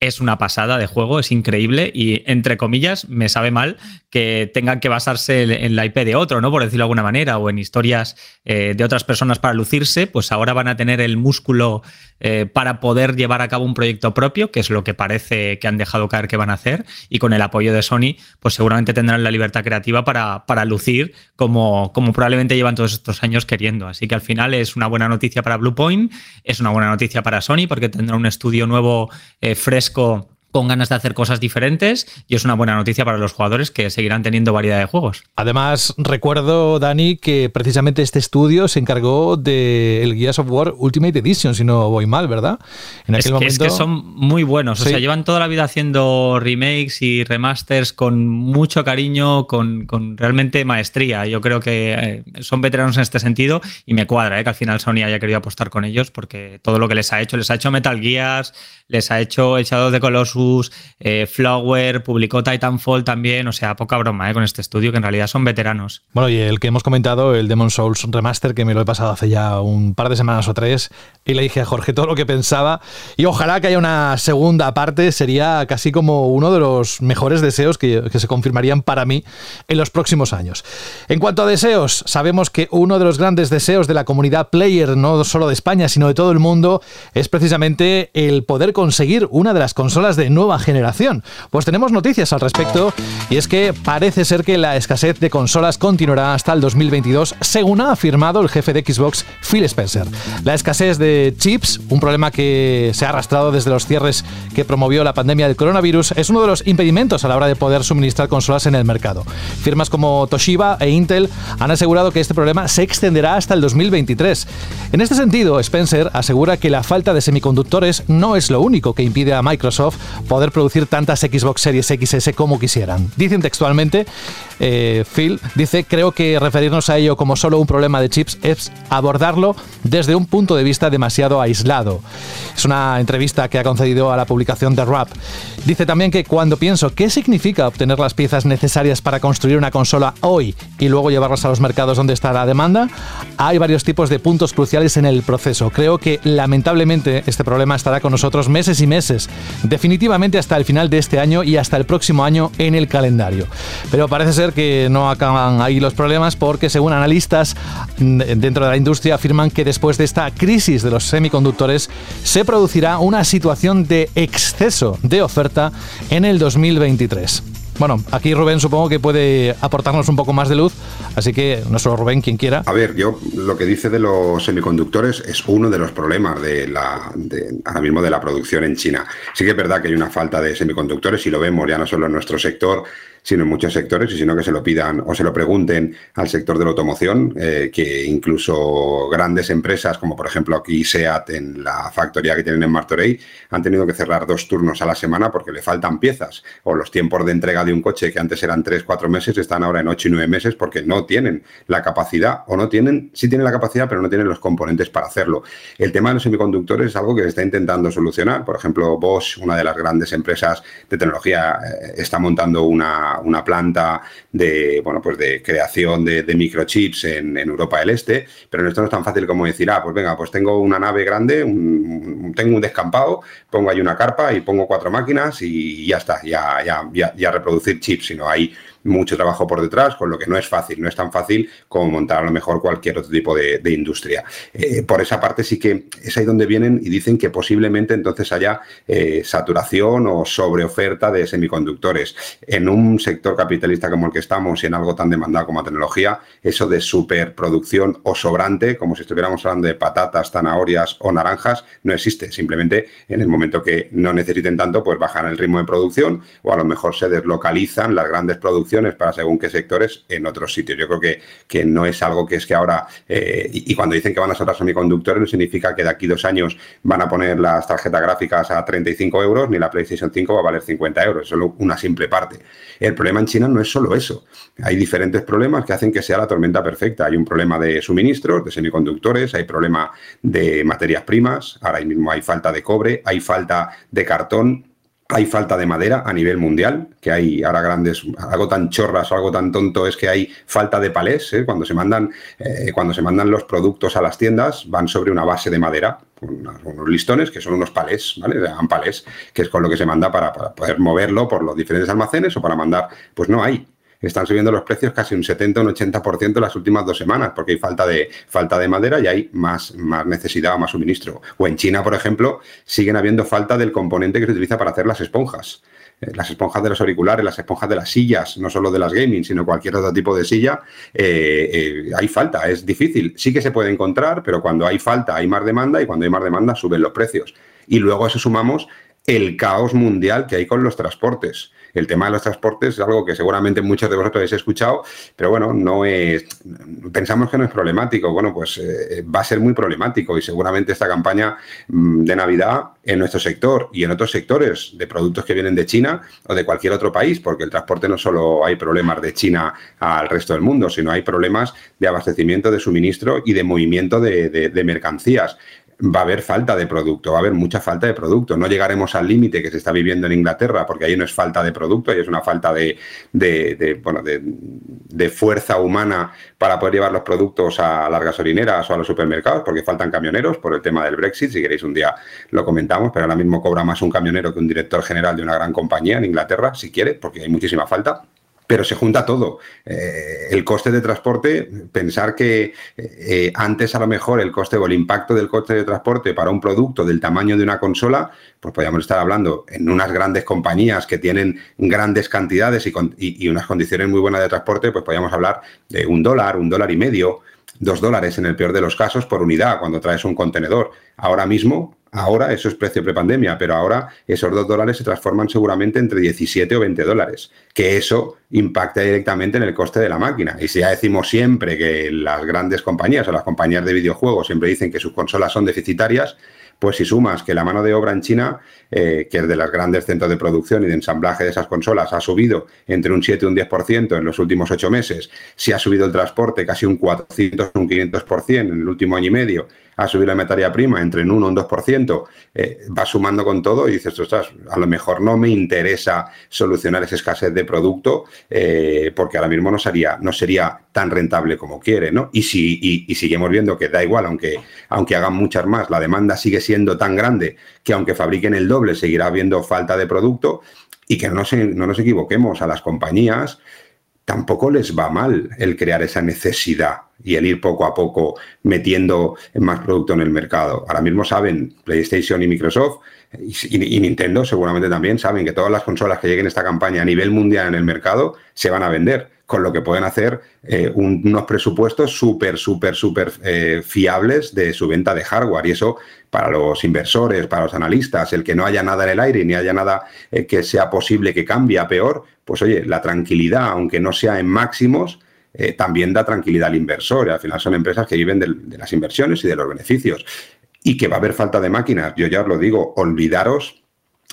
es una pasada de juego, es increíble y, entre comillas, me sabe mal que tengan que basarse en la IP de otro, ¿no? Por decirlo de alguna manera, o en historias eh, de otras personas para lucirse, pues ahora van a tener el músculo eh, para poder llevar a cabo un proyecto propio, que es lo que parece que han dejado caer que van a hacer, y con el apoyo de Sony, pues seguramente tendrán la libertad creativa para, para lucir como, como probablemente llevan todos estos años queriendo. Así que al final es una buena noticia para Bluepoint, es una buena noticia para Sony, porque tendrá un estudio nuevo eh, fresco con ganas de hacer cosas diferentes y es una buena noticia para los jugadores que seguirán teniendo variedad de juegos. Además, recuerdo, Dani, que precisamente este estudio se encargó del Gears of War Ultimate Edition, si no voy mal, ¿verdad? En aquel es, que, momento... es que son muy buenos, o sea, llevan toda la vida haciendo remakes y remasters con mucho cariño, con, con realmente maestría. Yo creo que eh, son veteranos en este sentido y me cuadra eh, que al final Sony haya querido apostar con ellos porque todo lo que les ha hecho, les ha hecho Metal Gears, les ha hecho Echados de Colossus, eh, Flower, publicó Titanfall también, o sea, poca broma eh, con este estudio, que en realidad son veteranos. Bueno, y el que hemos comentado, el Demon Souls Remaster, que me lo he pasado hace ya un par de semanas o tres, y le dije a Jorge todo lo que pensaba, y ojalá que haya una segunda parte, sería casi como uno de los mejores deseos que, que se confirmarían para mí en los próximos años. En cuanto a deseos, sabemos que uno de los grandes deseos de la comunidad player, no solo de España, sino de todo el mundo, es precisamente el poder conseguir una de las consolas de nueva generación. Pues tenemos noticias al respecto y es que parece ser que la escasez de consolas continuará hasta el 2022, según ha afirmado el jefe de Xbox, Phil Spencer. La escasez de chips, un problema que se ha arrastrado desde los cierres que promovió la pandemia del coronavirus, es uno de los impedimentos a la hora de poder suministrar consolas en el mercado. Firmas como Toshiba e Intel han asegurado que este problema se extenderá hasta el 2023. En este sentido, Spencer asegura que la falta de semiconductores no es lo único que impide a Microsoft poder producir tantas Xbox Series XS como quisieran. Dicen textualmente, eh, Phil dice, creo que referirnos a ello como solo un problema de chips es abordarlo desde un punto de vista demasiado aislado. Es una entrevista que ha concedido a la publicación de Rap. Dice también que cuando pienso qué significa obtener las piezas necesarias para construir una consola hoy y luego llevarlas a los mercados donde está la demanda, hay varios tipos de puntos cruciales en el proceso. Creo que lamentablemente este problema estará con nosotros meses y meses. Definitivamente hasta el final de este año y hasta el próximo año en el calendario. Pero parece ser que no acaban ahí los problemas porque según analistas dentro de la industria afirman que después de esta crisis de los semiconductores se producirá una situación de exceso de oferta en el 2023. Bueno, aquí Rubén supongo que puede aportarnos un poco más de luz, así que nuestro Rubén, quien quiera. A ver, yo lo que dice de los semiconductores es uno de los problemas de la, ahora mismo de la producción en China. Sí que es verdad que hay una falta de semiconductores y lo vemos ya no solo en nuestro sector, sino en muchos sectores, y sino que se lo pidan o se lo pregunten al sector de la automoción, eh, que incluso grandes empresas, como por ejemplo aquí SEAT en la factoría que tienen en Martorey, han tenido que cerrar dos turnos a la semana porque le faltan piezas, o los tiempos de entrega de un coche que antes eran tres, cuatro meses, están ahora en ocho y nueve meses porque no tienen la capacidad, o no tienen, sí tienen la capacidad, pero no tienen los componentes para hacerlo. El tema de los semiconductores es algo que se está intentando solucionar. Por ejemplo, Bosch, una de las grandes empresas de tecnología, eh, está montando una, una, planta de, bueno, pues de creación de, microchips en, Europa del Este, pero esto no es tan fácil como decir, ah, pues venga, pues tengo una nave grande, tengo un descampado, pongo ahí una carpa y pongo cuatro máquinas y ya está, ya, ya, ya, ya reproducir chips, sino hay mucho trabajo por detrás, con lo que no es fácil, no es tan fácil como montar a lo mejor cualquier otro tipo de, industria. Eh, por esa parte sí que es ahí donde vienen y dicen que posiblemente entonces haya eh, saturación o sobreoferta de semiconductores. En un sector capitalista como el que estamos y en algo tan demandado como la tecnología, eso de superproducción o sobrante, como si estuviéramos hablando de patatas, zanahorias o naranjas, no existe. Simplemente en el momento que no necesiten tanto, pues bajan el ritmo de producción o a lo mejor se deslocalizan las grandes producciones para según qué sectores en otros sitios. Yo creo que, que no es algo que es que ahora, eh, y, cuando dicen que van a soltar semiconductores, no significa que de aquí dos años van a poner las tarjetas gráficas a 35 euros, ni la PlayStation 5 va a valer 50 euros, es solo una simple parte. El problema en China no es solo eso. Hay diferentes problemas que hacen que sea la tormenta perfecta. Hay un problema de suministros, de semiconductores, hay problema de materias primas, ahora mismo hay falta de cobre, hay falta de cartón, hay falta de madera a nivel mundial, que hay ahora grandes, algo tan chorras o algo tan tonto es que hay falta de palés. ¿eh? Cuando, se mandan, eh, cuando se mandan los productos a las tiendas, van sobre una base de madera, unos listones que son unos palés, ¿vale? Que es con lo que se manda para, para poder moverlo por los diferentes almacenes o para mandar. Pues no hay están subiendo los precios casi un 70 o un 80% en las últimas dos semanas, porque hay falta de, falta de madera y hay más, más necesidad o más suministro. O en China, por ejemplo, siguen habiendo falta del componente que se utiliza para hacer las esponjas eh, las esponjas de los auriculares, las esponjas de las sillas, no solo de las gaming, sino cualquier otro tipo de silla, eh, eh, hay falta, es difícil. Sí que se puede encontrar, pero cuando hay falta hay más demanda y cuando hay más demanda suben los precios. Y luego a eso sumamos el caos mundial que hay con los transportes el tema de los transportes es algo que seguramente muchos de vosotros habéis escuchado, pero bueno, no es. Pensamos que no es problemático. Bueno, pues eh, va a ser muy problemático y seguramente esta campaña mm, de Navidad en nuestro sector y en otros sectores de productos que vienen de China o de cualquier otro país, porque el transporte no solo hay problemas de China al resto del mundo, sino hay problemas de abastecimiento, de suministro y de movimiento de mercancías va a haber falta de producto, va a haber mucha falta de producto. No llegaremos al límite que se está viviendo en Inglaterra, porque ahí no es falta de producto, ahí es una falta de, bueno, de, fuerza humana para poder llevar los productos a las gasolineras o a los supermercados, porque faltan camioneros por el tema del Brexit. Si queréis un día lo comentamos, pero ahora mismo cobra más un camionero que un director general de una gran compañía en Inglaterra, si quiere, porque hay muchísima falta pero se junta todo. Eh, el coste de transporte, pensar que eh, antes a lo mejor el coste o el impacto del coste de transporte para un producto del tamaño de una consola, pues podríamos estar hablando en unas grandes compañías que tienen grandes cantidades y, y unas condiciones muy buenas de transporte, pues podríamos hablar de un dólar, un dólar y medio, dos dólares en el peor de los casos por unidad cuando traes un contenedor. Ahora mismo Ahora eso es precio prepandemia, pero ahora esos dos dólares se transforman seguramente entre 17 o 20 dólares, que eso impacta directamente en el coste de la máquina. Y si ya decimos siempre que las grandes compañías o las compañías de videojuegos siempre dicen que sus consolas son deficitarias, pues si sumas que la mano de obra en China, eh, que es de los grandes centros de producción y de ensamblaje de esas consolas, ha subido entre un 7 y un 10% en los últimos ocho meses, si ha subido el transporte casi un 400 o un 500% en el último año y medio, ha subido la materia prima entre un 1 o un 2%, eh, va sumando con todo y dices, ostras, a lo mejor no me interesa solucionar esa escasez de producto eh, porque ahora mismo no sería, no sería tan rentable como quiere, ¿no? Y, si, y, seguimos viendo que da igual, aunque, aunque hagan muchas más, la demanda sigue siendo tan grande que aunque fabriquen el doble seguirá habiendo falta de producto y que no, no nos equivoquemos, a las compañías tampoco les va mal el crear esa necesidad y el ir poco a poco metiendo más producto en el mercado. Ahora mismo saben PlayStation y Microsoft y, Nintendo seguramente también saben que todas las consolas que lleguen a esta campaña a nivel mundial en el mercado se van a vender, con lo que pueden hacer eh, unos presupuestos súper, súper, súper eh, fiables de su venta de hardware. Y eso para los inversores, para los analistas, el que no haya nada en el aire ni haya nada eh, que sea posible que cambie a peor, pues oye, la tranquilidad, aunque no sea en máximos, eh, también da tranquilidad al inversor. Al final son empresas que viven de, las inversiones y de los beneficios. Y que va a haber falta de máquinas. Yo ya os lo digo, olvidaros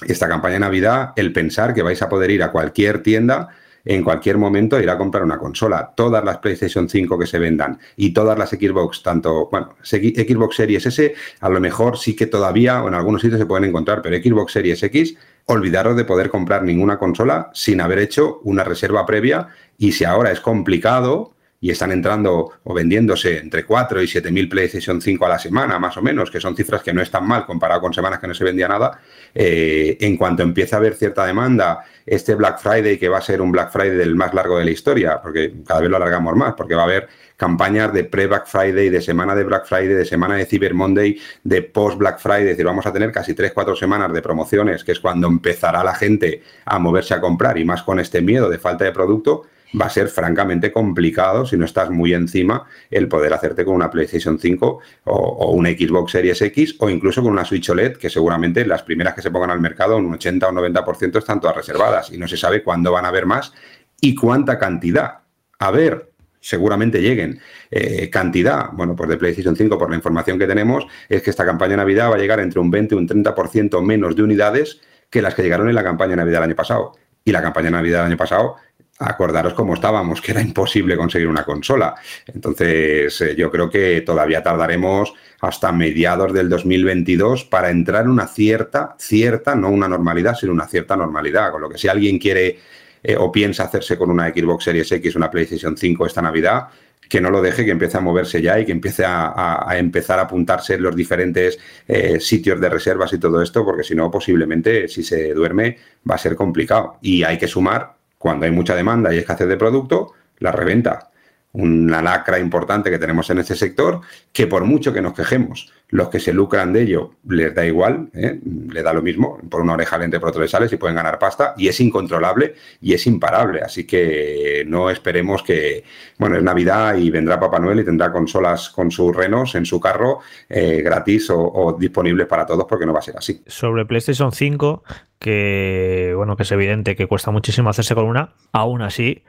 esta campaña de Navidad, el pensar que vais a poder ir a cualquier tienda en cualquier momento ir a comprar una consola. Todas las PlayStation 5 que se vendan y todas las Xbox, tanto, bueno, Xbox Series S, a lo mejor sí que todavía o en algunos sitios se pueden encontrar, pero Xbox Series X, olvidaros de poder comprar ninguna consola sin haber hecho una reserva previa y si ahora es complicado y están entrando o vendiéndose entre 4 y 7 mil PlayStation 5 a la semana, más o menos, que son cifras que no están mal comparado con semanas que no se vendía nada, eh, en cuanto empieza a haber cierta demanda, este Black Friday, que va a ser un Black Friday del más largo de la historia, porque cada vez lo alargamos más, porque va a haber campañas de pre-Black Friday, de semana de Black Friday, de semana de Cyber Monday, de post-Black Friday, es decir, vamos a tener casi 3-4 semanas de promociones, que es cuando empezará la gente a moverse a comprar y más con este miedo de falta de producto va a ser francamente complicado si no estás muy encima el poder hacerte con una PlayStation 5 o, una Xbox Series X o incluso con una Switch OLED que seguramente las primeras que se pongan al mercado un 80 o 90% están todas reservadas y no se sabe cuándo van a haber más y cuánta cantidad. A ver, seguramente lleguen. Eh, cantidad, bueno, pues de PlayStation 5, por la información que tenemos, es que esta campaña Navidad va a llegar entre un 20 y un 30% menos de unidades que las que llegaron en la campaña Navidad del año pasado. Y la campaña Navidad del año pasado acordaros cómo estábamos, que era imposible conseguir una consola. Entonces, eh, yo creo que todavía tardaremos hasta mediados del 2022 para entrar en una cierta, cierta, no una normalidad, sino una cierta normalidad. Con lo que si alguien quiere eh, o piensa hacerse con una Xbox Series X, una PlayStation 5 esta Navidad, que no lo deje, que empiece a moverse ya y que empiece a, empezar a apuntarse en los diferentes eh, sitios de reservas y todo esto, porque si no, posiblemente, si se duerme, va a ser complicado. Y hay que sumar cuando hay mucha demanda y escasez de producto, la reventa. Una lacra importante que tenemos en este sector, que por mucho que nos quejemos, los que se lucran de ello les da igual, ¿eh? le da lo mismo, por una oreja lente, por otra le sale, si pueden ganar pasta, y es incontrolable y es imparable. Así que no esperemos que, bueno, es Navidad y vendrá Papá Noel y tendrá consolas con sus renos en su carro eh, gratis o, o disponibles para todos, porque no va a ser así. Sobre PlayStation 5, que bueno, que es evidente que cuesta muchísimo hacerse con una, aún así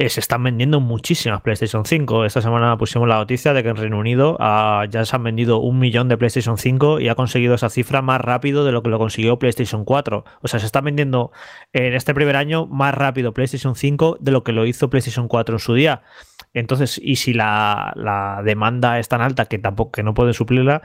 eh, se están vendiendo muchísimas PlayStation 5. Esta semana pusimos la noticia de que en Reino Unido ah, ya se han vendido un millón de PlayStation 5 y ha conseguido esa cifra más rápido de lo que lo consiguió PlayStation 4. O sea, se está vendiendo en este primer año más rápido PlayStation 5 de lo que lo hizo PlayStation 4 en su día. Entonces, y si la, la demanda es tan alta que tampoco que no puede suplirla,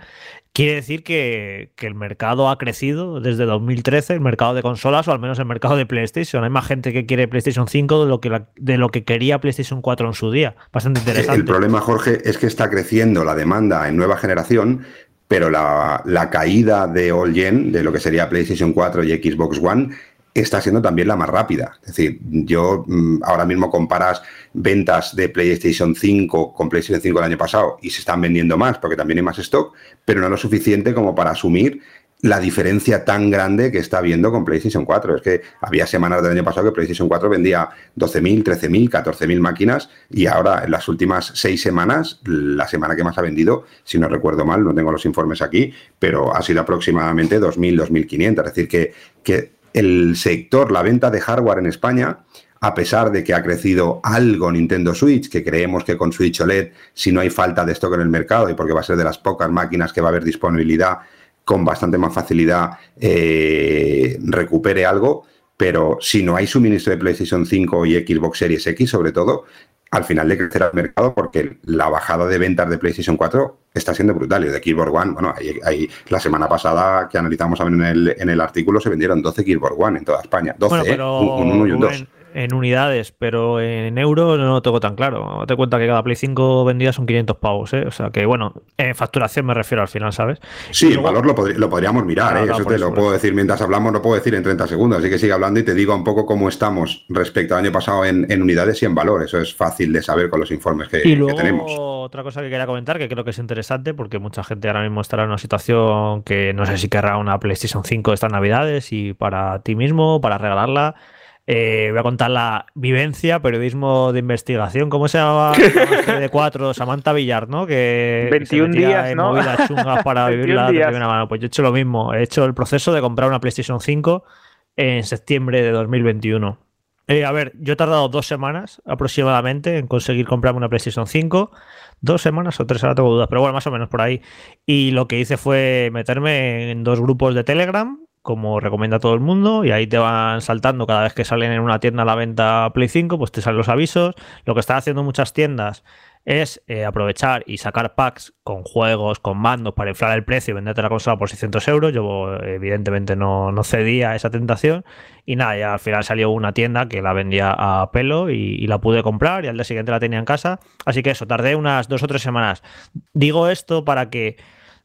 Quiere decir que, el mercado ha crecido desde 2013, el mercado de consolas o al menos el mercado de PlayStation. Hay más gente que quiere PlayStation 5 de lo que, de lo que quería PlayStation 4 en su día. Bastante interesante. El problema, Jorge, es que está creciendo la demanda en nueva generación, pero la, la caída de All Gen, de lo que sería PlayStation 4 y Xbox One, está siendo también la más rápida. Es decir, yo mm, ahora mismo comparas ventas de PlayStation 5 con PlayStation 5 el año pasado y se están vendiendo más porque también hay más stock, pero no lo suficiente como para asumir la diferencia tan grande que está habiendo con PlayStation 4. Es que había semanas del año pasado que PlayStation 4 vendía 12.000, 13.000, 14.000 máquinas y ahora en las últimas seis semanas, la semana que más ha vendido, si no recuerdo mal, no tengo los informes aquí, pero ha sido aproximadamente 2.000, 2.500. Es decir, que, que el sector, la venta de hardware en España, a pesar de que ha crecido algo Nintendo Switch, que creemos que con Switch OLED, si no hay falta de stock en el mercado y porque va a ser de las pocas máquinas que va a haber disponibilidad con bastante más facilidad, eh, recupere algo, pero si no hay suministro de PlayStation 5 y Xbox Series X, sobre todo, al final de crecer al mercado porque la bajada de ventas de PlayStation 4 está siendo brutal. Y de Keyboard One, bueno, ahí, la semana pasada que analizamos en el, en el artículo se vendieron 12 Keyboard One en toda España. 12, ¿eh? un, un, y un 2 en unidades, pero en euros no lo tengo tan claro. Date cuenta que cada Play 5 vendida son 500 pavos, ¿eh? O sea que, bueno, en facturación me refiero al final, ¿sabes? Sí, el valor lo, podríamos mirar, ¿eh? eso te lo puedo decir mientras hablamos, lo puedo decir en 30 segundos, así que sigue hablando y te digo un poco cómo estamos respecto al año pasado en, unidades y en valor. Eso es fácil de saber con los informes que, y luego, tenemos. Otra cosa que quería comentar, que creo que es interesante, porque mucha gente ahora mismo estará en una situación que no sé si querrá una PlayStation 5 estas navidades y para ti mismo, para regalarla. Eh, voy a contar la vivencia, periodismo de investigación. ¿Cómo se llamaba? de cuatro, Samantha Villar, ¿no? Que 21 días, ¿no? chungas para vivirla de primera mano. Pues yo he hecho lo mismo. He hecho el proceso de comprar una PlayStation 5 en septiembre de 2021. Eh, a ver, yo he tardado dos semanas aproximadamente en conseguir comprarme una PlayStation 5. Dos semanas o tres, ahora tengo dudas, pero bueno, más o menos por ahí. Y lo que hice fue meterme en dos grupos de Telegram como recomienda todo el mundo, y ahí te van saltando cada vez que salen en una tienda a la venta Play 5, pues te salen los avisos. Lo que están haciendo muchas tiendas es eh, aprovechar y sacar packs con juegos, con mandos para inflar el precio y venderte la consola por 600 euros. Yo evidentemente no, no cedía a esa tentación y nada, ya al final salió una tienda que la vendía a pelo y, y, la pude comprar y al día siguiente la tenía en casa. Así que eso, tardé unas dos o tres semanas. Digo esto para que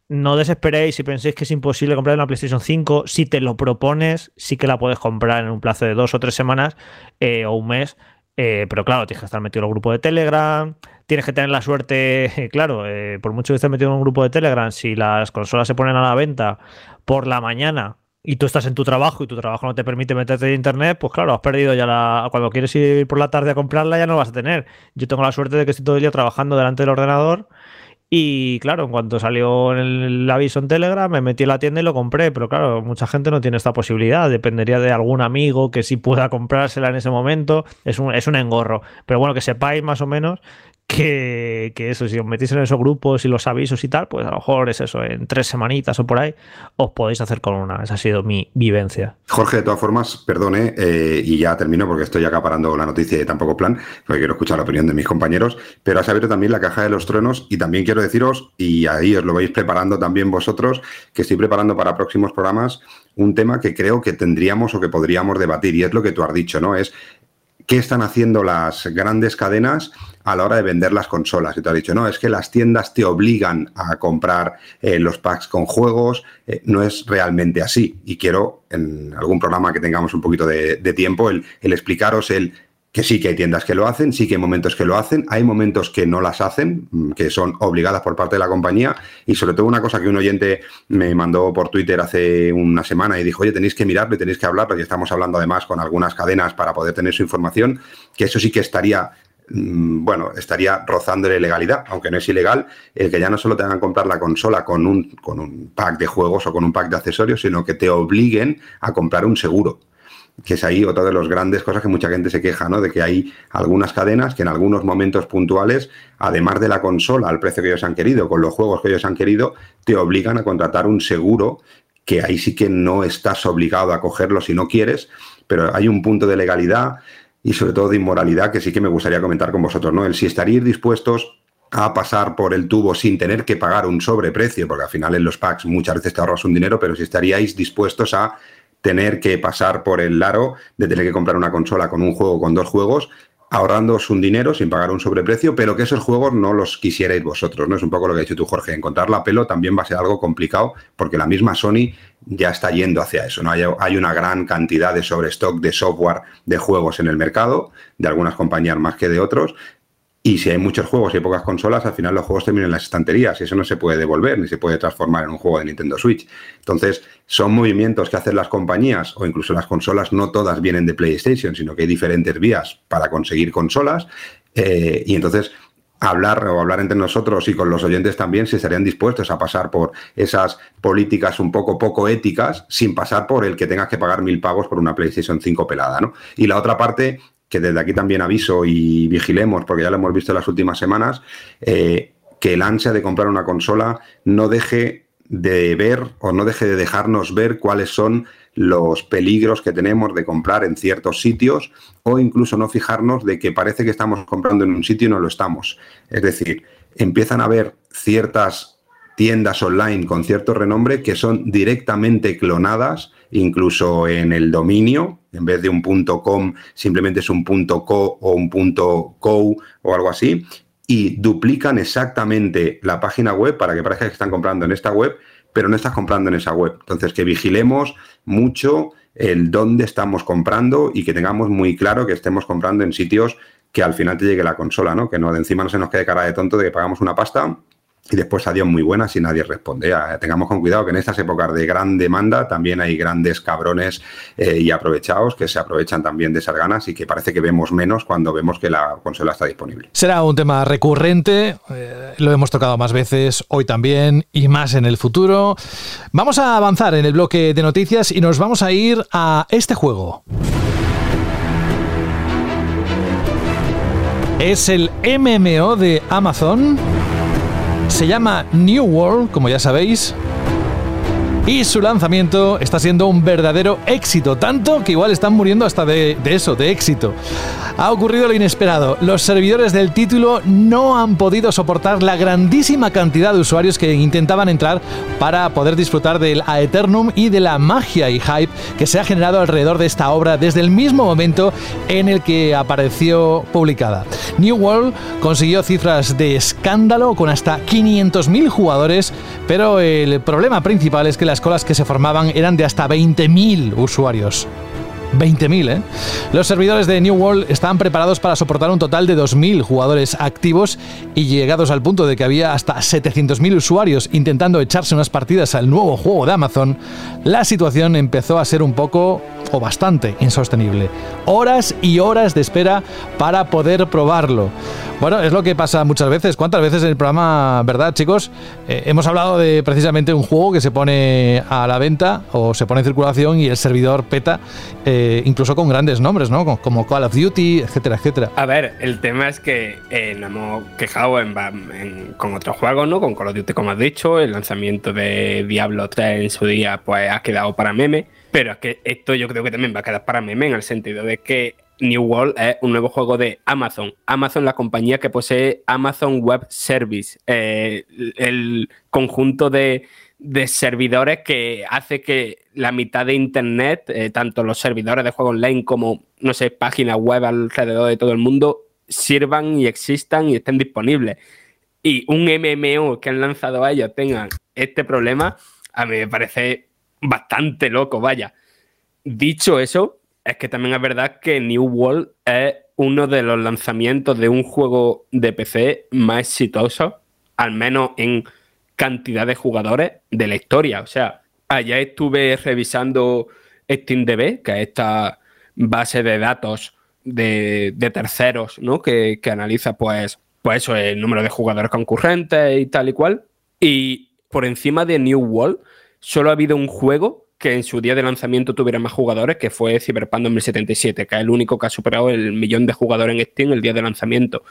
no desesperéis si penséis que es imposible comprar una PlayStation 5. Si te lo propones, sí que la puedes comprar en un plazo de dos o tres semanas eh, o un mes. Eh, pero claro, tienes que estar metido en el grupo de Telegram. Tienes que tener la suerte, claro, eh, por mucho que estés metido en un grupo de Telegram, si las consolas se ponen a la venta por la mañana y tú estás en tu trabajo y tu trabajo no te permite meterte en internet, pues claro, has perdido ya la. Cuando quieres ir por la tarde a comprarla, ya no vas a tener. Yo tengo la suerte de que estoy todo el día trabajando delante del ordenador Y claro, en cuanto salió el aviso en Telegram, me metí en la tienda y lo compré. Pero claro, mucha gente no tiene esta posibilidad. Dependería de algún amigo que sí pueda comprársela en ese momento. Es un, es un engorro. Pero bueno, que sepáis más o menos que, eso, si os metís en esos grupos y los avisos y tal, pues a lo mejor es eso, en tres semanitas o por ahí, os podéis hacer con una. Esa ha sido mi vivencia. Jorge, de todas formas, perdone, eh, y ya termino porque estoy acaparando la noticia y tampoco plan, porque quiero escuchar la opinión de mis compañeros, pero has abierto también la caja de los truenos y también quiero deciros, y ahí os lo vais preparando también vosotros, que estoy preparando para próximos programas un tema que creo que tendríamos o que podríamos debatir, y es lo que tú has dicho, ¿no? Es qué están haciendo las grandes cadenas a la hora de vender las consolas. Y te ha dicho, no, es que las tiendas te obligan a comprar eh, los packs con juegos. Eh, no es realmente así. Y quiero, en algún programa que tengamos un poquito de, tiempo, el, explicaros el que sí que hay tiendas que lo hacen, sí que hay momentos que lo hacen, hay momentos que no las hacen, mm, que son obligadas por parte de la compañía. Y sobre todo una cosa que un oyente me mandó por Twitter hace una semana y dijo, oye, tenéis que mirarlo tenéis que hablarlo y estamos hablando además con algunas cadenas para poder tener su información, que eso sí que estaría Mm, bueno, estaría rozando la ilegalidad, aunque no es ilegal, el que ya no solo te hagan comprar la consola con un, con un pack de juegos o con un pack de accesorios, sino que te obliguen a comprar un seguro que es ahí otra de las grandes cosas que mucha gente se queja, ¿no? De que hay algunas cadenas que en algunos momentos puntuales, además de la consola al precio que ellos han querido, con los juegos que ellos han querido, te obligan a contratar un seguro que ahí sí que no estás obligado a cogerlo si no quieres, pero hay un punto de legalidad y sobre todo de inmoralidad que sí que me gustaría comentar con vosotros, ¿no? El si estaríais dispuestos a pasar por el tubo sin tener que pagar un sobreprecio, porque al final en los packs muchas veces te ahorras un dinero, pero si estaríais dispuestos a tener que pasar por el laro de tener que comprar una consola con un juego, con dos juegos, ahorrándoos un dinero sin pagar un sobreprecio, pero que esos juegos no los quisierais vosotros, ¿no? Es un poco lo que ha dicho tú, Jorge. Encontrar la pelo también va a ser algo complicado porque la misma Sony ya está yendo hacia eso, ¿no? Hay, hay una gran cantidad de sobrestock de software de juegos en el mercado, de algunas compañías más que de otros, y si hay muchos juegos y hay pocas consolas, al final los juegos terminan en las estanterías y eso no se puede devolver ni se puede transformar en un juego de Nintendo Switch. Entonces, son movimientos que hacen las compañías o incluso las consolas, no todas vienen de PlayStation, sino que hay diferentes vías para conseguir consolas. Eh, y entonces, hablar o hablar entre nosotros y con los oyentes también si estarían dispuestos a pasar por esas políticas un poco poco éticas sin pasar por el que tengas que pagar mil pagos por una PlayStation 5 pelada, ¿no? Y la otra parte que desde aquí también aviso y vigilemos, porque ya lo hemos visto en las últimas semanas, eh, que el ansia de comprar una consola no deje de ver o no deje de dejarnos ver cuáles son los peligros que tenemos de comprar en ciertos sitios o incluso no fijarnos de que parece que estamos comprando en un sitio y no lo estamos. Es decir, empiezan a haber ciertas tiendas online con cierto renombre que son directamente clonadas, incluso en el dominio, en vez de un punto .com simplemente es un punto .co o un punto .co o algo así, y duplican exactamente la página web para que parezca que están comprando en esta web, pero no estás comprando en esa web. Entonces, que vigilemos mucho el dónde estamos comprando y que tengamos muy claro que estemos comprando en sitios que al final te llegue la consola, ¿no? Que no de encima no se nos quede cara de tonto de que pagamos una pasta y después adiós muy buenas y nadie responde. tengamos con cuidado que en estas épocas de gran demanda también hay grandes cabrones eh, y aprovechados que se aprovechan también de esas ganas y que parece que vemos menos cuando vemos que la consola está disponible. Será un tema recurrente, eh, lo hemos tocado más veces hoy también y más en el futuro. Vamos a avanzar en el bloque de noticias y nos vamos a ir a este juego. Es el MMO de Amazon se llama New World, como ya sabéis, y su lanzamiento está siendo un verdadero éxito, tanto que igual están muriendo hasta de, eso, de éxito. Ha ocurrido lo inesperado. Los servidores del título no han podido soportar la grandísima cantidad de usuarios que intentaban entrar para poder disfrutar del Aeternum y de la magia y hype que se ha generado alrededor de esta obra desde el mismo momento en el que apareció publicada. New World consiguió cifras de escándalo con hasta 500.000 jugadores, pero el problema principal es que las colas que se formaban eran de hasta 20.000 usuarios. 20.000, ¿eh? Los servidores de New World estaban preparados para soportar un total de 2.000 jugadores activos y llegados al punto de que había hasta 700.000 usuarios intentando echarse unas partidas al nuevo juego de Amazon, la situación empezó a ser un poco o bastante insostenible. Horas y horas de espera para poder probarlo. Bueno, es lo que pasa muchas veces. ¿Cuántas veces en el programa, verdad, chicos? Eh, hemos hablado de precisamente un juego que se pone a la venta o se pone en circulación y el servidor peta, eh, incluso con grandes nombres, ¿no? Como Call of Duty, etcétera, etcétera. A ver, el tema es que eh, nos hemos quejado con otros juegos, ¿no? Con Call of Duty, como has dicho, el lanzamiento de Diablo 3 en su día, pues ha quedado para meme. Pero es que esto yo creo que también va a quedar para meme en el sentido de que New World es un nuevo juego de Amazon. Amazon, la compañía que posee Amazon Web Service, eh, el conjunto de, servidores que hace que la mitad de Internet, eh, tanto los servidores de juego online como, no sé, páginas web alrededor de todo el mundo, sirvan y existan y estén disponibles. Y un MMO que han lanzado a ellos tengan este problema, a mí me parece bastante loco, vaya. Dicho eso, es que también es verdad que New World es uno de los lanzamientos de un juego de PC más exitosos, al menos en cantidad de jugadores de la historia. O sea, allá estuve revisando SteamDB, que es esta base de datos de, terceros, ¿no? Que, analiza, pues, pues el número de jugadores concurrentes y tal y cual. Y por encima de New World, solo ha habido un juego que en su día de lanzamiento tuviera más jugadores, que fue Cyberpunk 2077, que es el único que ha superado el millón de jugadores en Steam el día de lanzamiento.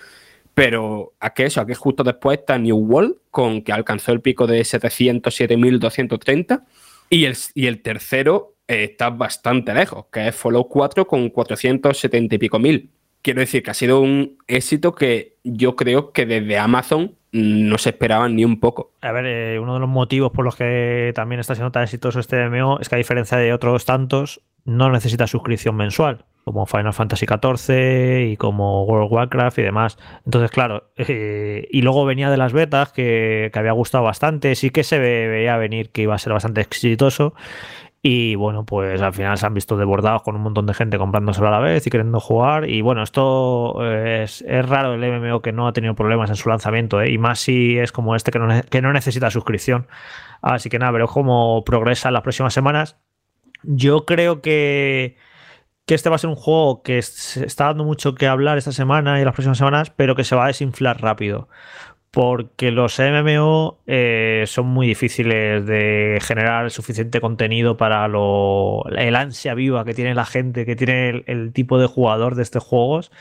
Pero a qué eso, a que justo después está New World, con que alcanzó el pico de 707.230, y el, y el tercero eh, está bastante lejos, que es Fallout 4 con 470 y pico mil. Quiero decir que ha sido un éxito que yo creo que desde Amazon no se esperaban ni un poco. A ver, eh, uno de los motivos por los que también está siendo tan exitoso este MMO es que a diferencia de otros tantos, no necesita suscripción mensual, como Final Fantasy XIV y como World of Warcraft y demás. Entonces, claro, eh, y luego venía de las betas que, que había gustado bastante, sí que se veía venir que iba a ser bastante exitoso. Y bueno, pues al final se han visto desbordados con un montón de gente comprándoselo a la vez y queriendo jugar. Y bueno, esto es, raro el MMO que no ha tenido problemas en su lanzamiento, ¿eh? y más si es como este que no, que no necesita suscripción. Así que nada, veremos cómo progresa en las próximas semanas. Yo creo que, que este va a ser un juego que se está dando mucho que hablar esta semana y las próximas semanas, pero que se va a desinflar rápido porque los MMO eh, son muy difíciles de generar suficiente contenido para lo, el ansia viva que tiene la gente, que tiene el, tipo de jugador de estos juegos.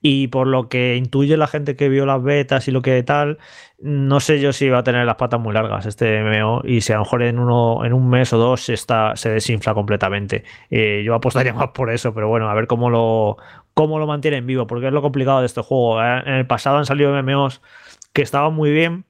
Y por lo que intuye la gente que vio las betas y lo que tal, no sé yo si va a tener las patas muy largas este MMO y si a lo mejor en, uno, en un mes o dos se, está, se desinfla completamente. Eh, yo apostaría más por eso, pero bueno, a ver cómo lo, cómo lo mantienen vivo, porque es lo complicado de este juego. ¿eh? En el pasado han salido MMOs que estaba muy bien,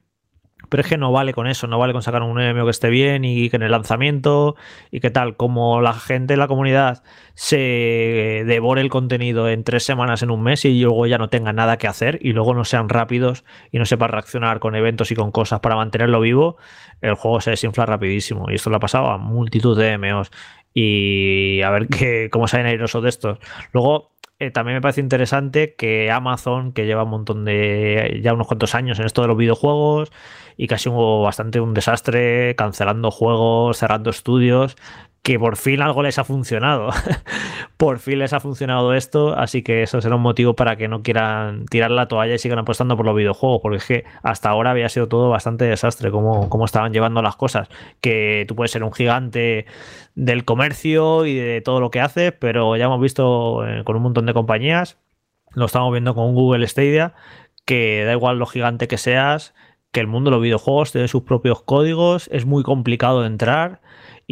pero es que no vale con eso, no vale con sacar un MMO que esté bien y que en el lanzamiento y que tal, como la gente de la comunidad se devore el contenido en tres semanas, en un mes y luego ya no tenga nada que hacer y luego no sean rápidos y no sepa reaccionar con eventos y con cosas para mantenerlo vivo, el juego se desinfla rapidísimo. Y esto lo ha pasado a multitud de MMOs y a ver qué, cómo salen airosos de estos. Luego, eh, también me parece interesante que Amazon, que lleva un montón de, ya unos cuantos años en esto de los videojuegos y casi hubo bastante un desastre, cancelando juegos, cerrando estudios, que por fin algo les ha funcionado. por fin les ha funcionado esto, así que eso será un motivo para que no quieran tirar la toalla y sigan apostando por los videojuegos, porque es que hasta ahora había sido todo bastante desastre, como, como estaban llevando las cosas. Que tú puedes ser un gigante del comercio y de todo lo que haces, pero ya hemos visto eh, con un montón de compañías, lo estamos viendo con Google Stadia, que da igual lo gigante que seas, que el mundo de los videojuegos tiene sus propios códigos, es muy complicado de entrar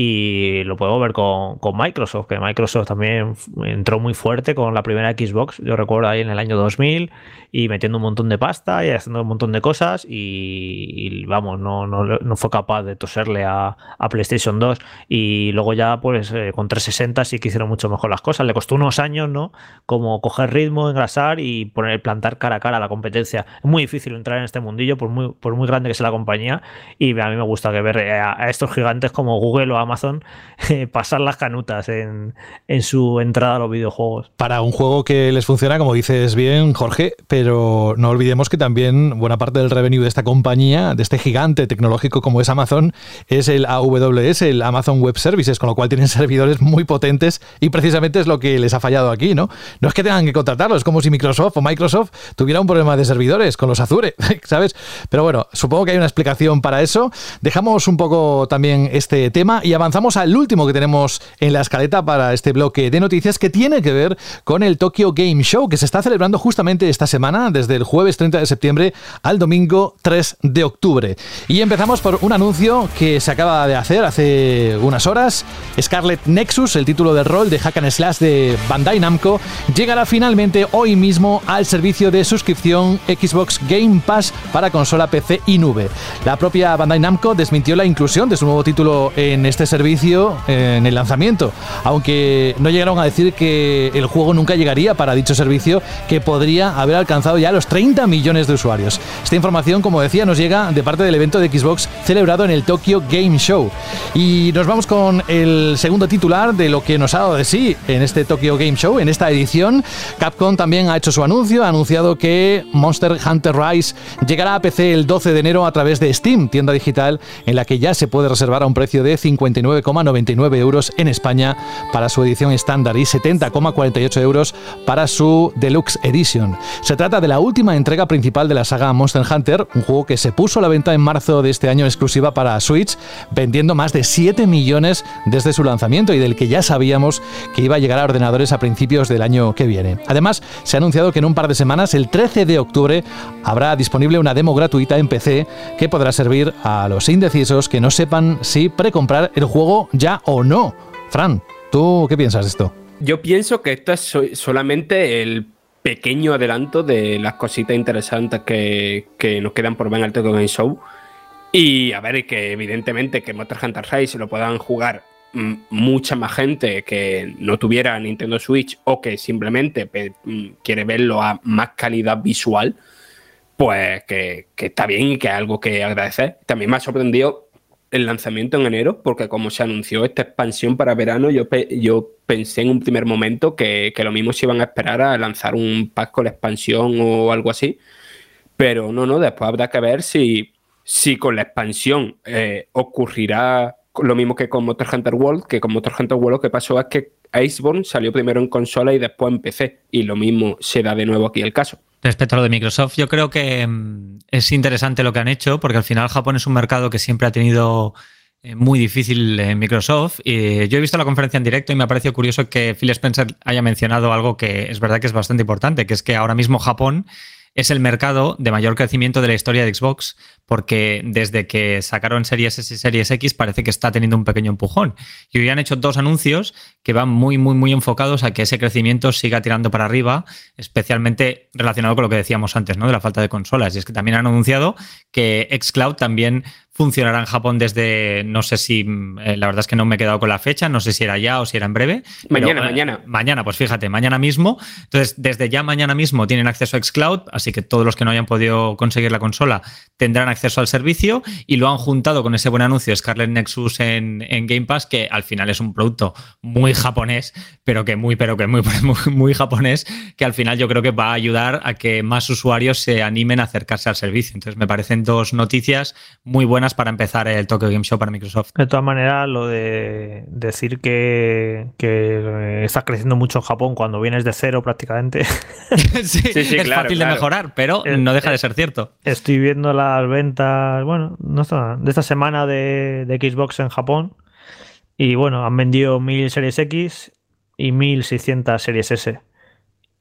y lo podemos ver con, con, Microsoft, que Microsoft también entró muy fuerte con la primera Xbox, yo recuerdo ahí en el año 2000, y metiendo un montón de pasta y haciendo un montón de cosas, y, vamos, no, no, no, fue capaz de toserle a, a PlayStation 2. Y luego ya, pues eh, con 360 sí que hicieron mucho mejor las cosas. Le costó unos años, ¿no? Como coger ritmo, engrasar y poner, plantar cara a cara la competencia. Es muy difícil entrar en este mundillo, por muy, por muy grande que sea la compañía, y a mí me gusta que ver a, estos gigantes como Google o Amazon Amazon eh, pasar las canutas en, en, su entrada a los videojuegos. Para un juego que les funciona, como dices bien, Jorge, pero no olvidemos que también buena parte del revenue de esta compañía, de este gigante tecnológico como es Amazon, es el AWS, el Amazon Web Services, con lo cual tienen servidores muy potentes y precisamente es lo que les ha fallado aquí, ¿no? No es que tengan que contratarlo, es como si Microsoft o Microsoft tuviera un problema de servidores con los Azure, ¿sabes? Pero bueno, supongo que hay una explicación para eso. Dejamos un poco también este tema avanzamos al último que tenemos en la escaleta para este bloque de noticias que tiene que ver con el Tokyo Game Show que se está celebrando justamente esta semana, desde el jueves 30 de septiembre al domingo 3 de octubre. Y empezamos por un anuncio que se acaba de hacer hace unas horas. Scarlet Nexus, el título del rol de Hack and Slash de Bandai Namco, llegará finalmente hoy mismo al servicio de suscripción Xbox Game Pass para consola PC y nube. La propia Bandai Namco desmintió la inclusión de su nuevo título en este servicio en el lanzamiento, aunque no llegaron a decir que el juego nunca llegaría para dicho servicio que podría haber alcanzado ya los 30 millones de usuarios. Esta información, como decía, nos llega de parte del evento de Xbox celebrado en el Tokyo Game Show. Y nos vamos con el segundo titular de lo que nos ha dado de sí en este Tokyo Game Show, en esta edición. Capcom también ha hecho su anuncio, ha anunciado que Monster Hunter Rise llegará a PC el 12 de enero a través de Steam, tienda digital en la que ya se puede reservar a un precio de 59,99 euros en España para su edición estándar y 70,48 euros para su Deluxe Edition. Se trata de la última entrega principal de la saga Monster Hunter, un juego que se puso a la venta en marzo de este año exclusiva para Switch, vendiendo más de 7 millones desde su lanzamiento y del que ya sabíamos que iba a llegar a ordenadores a principios del año que viene. Además, se ha anunciado que en un par de semanas, el 13 de octubre, habrá disponible una demo gratuita en PC que podrá servir a los indecisos que no sepan si precomprar el juego ya o no. Fran, ¿tú qué piensas de esto? Yo pienso que esto es solamente el pequeño adelanto de las cositas interesantes que, nos quedan por ver en el Tokyo Game Show. Y a ver, que evidentemente que Monster Hunter Rise lo puedan jugar mucha más gente que no tuviera Nintendo Switch o que simplemente quiere verlo a más calidad visual, pues que, está bien y que es algo que agradecer. También me ha sorprendido el lanzamiento en enero, porque como se anunció esta expansión para verano, yo, yo pensé en un primer momento que, lo mismo se iban a esperar a lanzar un pack con la expansión o algo así. Pero no, no, después habrá que ver si, si con la expansión eh, ocurrirá lo mismo que con Monster Hunter World, que con Monster Hunter World lo que pasó es que Iceborne salió primero en consola y después en PC, y lo mismo se da de nuevo aquí el caso. Respecto a lo de Microsoft, yo creo que mm, es interesante lo que han hecho, porque al final Japón es un mercado que siempre ha tenido eh, muy difícil en Microsoft. Y yo he visto la conferencia en directo y me ha parecido curioso que Phil Spencer haya mencionado algo que es verdad que es bastante importante, que es que ahora mismo Japón es el mercado de mayor crecimiento de la historia de Xbox, porque desde que sacaron Series S y Series X parece que está teniendo un pequeño empujón. Y hoy han hecho dos anuncios que van muy, muy, muy enfocados a que ese crecimiento siga tirando para arriba, especialmente relacionado con lo que decíamos antes, ¿no? De la falta de consolas. Y es que también han anunciado que Xcloud también funcionará en Japón desde, no sé si, eh, la verdad es que no me he quedado con la fecha, no sé si era ya o si era en breve. Mañana, mañana. Mañana, pues fíjate, mañana mismo. Entonces, desde ya mañana mismo tienen acceso a Xcloud, así que todos los que no hayan podido conseguir la consola tendrán acceso al servicio y lo han juntado con ese buen anuncio Scarlet Nexus en, Game Pass, que al final es un producto muy japonés, pero que muy, pero que muy, muy, muy japonés, que al final yo creo que va a ayudar a que más usuarios se animen a acercarse al servicio. Entonces, me parecen dos noticias muy buenas para empezar el Tokyo Game Show para Microsoft. De todas maneras, lo de decir que, que estás creciendo mucho en Japón cuando vienes de cero prácticamente. sí, es fácil de mejorar, pero eh, no deja de eh, ser cierto. Estoy viendo las ventas, bueno, no está, de esta semana de, de Xbox en Japón. Y bueno, han vendido 1000 series X y 1600 series S.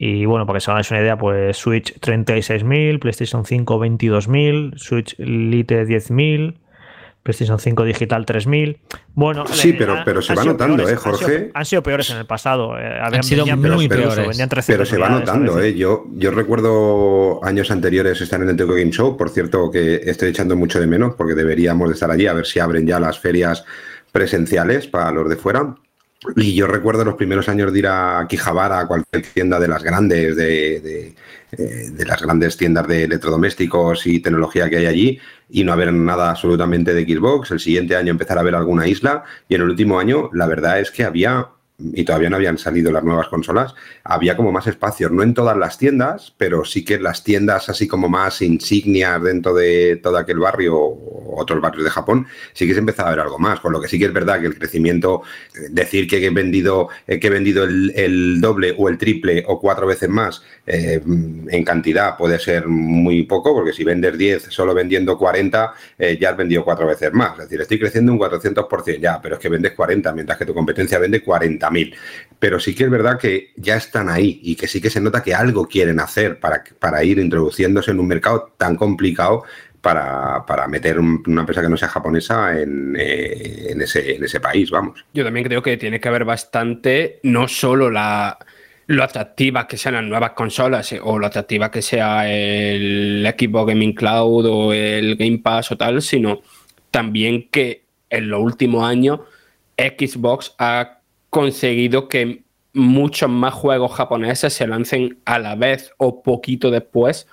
Y bueno, para que se hagáis una idea, pues Switch 36.000, PlayStation 5 22.000, Switch Lite 10.000, PlayStation 5 Digital 3.000. Bueno, sí, pero, pero se va notando, ¿eh, Jorge? Han sido, peores en el pasado. Eh, han sido muy peores. pero se va notando, ¿eh? Yo, yo recuerdo años anteriores estar en el Tokyo Game Show. Por cierto, que estoy echando mucho de menos porque deberíamos de estar allí a ver si abren ya las ferias presenciales para los de fuera. Y yo recuerdo los primeros años de ir a Quijabara, a cualquier tienda de las grandes, de, de, eh, de, las grandes tiendas de electrodomésticos y tecnología que hay allí, y no haber nada absolutamente de Xbox. El siguiente año empezar a ver alguna isla, y en el último año la verdad es que había y todavía no habían salido las nuevas consolas, había como más espacios, no en todas las tiendas, pero sí que las tiendas así como más insignias dentro de todo aquel barrio o otros barrios de Japón, sí que se empezaba a ver algo más, con lo que sí que es verdad que el crecimiento, eh, decir que he vendido, eh, que he vendido el, doble o el triple o cuatro veces más eh, en cantidad puede ser muy poco, porque si vendes 10 solo vendiendo 40, ya has vendido cuatro veces más, es decir, estoy creciendo un 400% ya, pero es que vendes 40, mientras que tu competencia vende 40 mil. Pero sí que es verdad que ya están ahí y que sí que se nota que algo quieren hacer para, para ir introduciéndose en un mercado tan complicado para, meter una empresa que no sea japonesa en, eh, en, ese, ese país, vamos. Yo también creo que tiene que haber bastante, no solo la, lo atractiva que sean las nuevas consolas eh, o lo atractiva que sea el equipo Gaming Cloud o el Game Pass o tal, sino también que en los últimos años Xbox ha conseguido que muchos más juegos japoneses se lancen a la vez o poquito después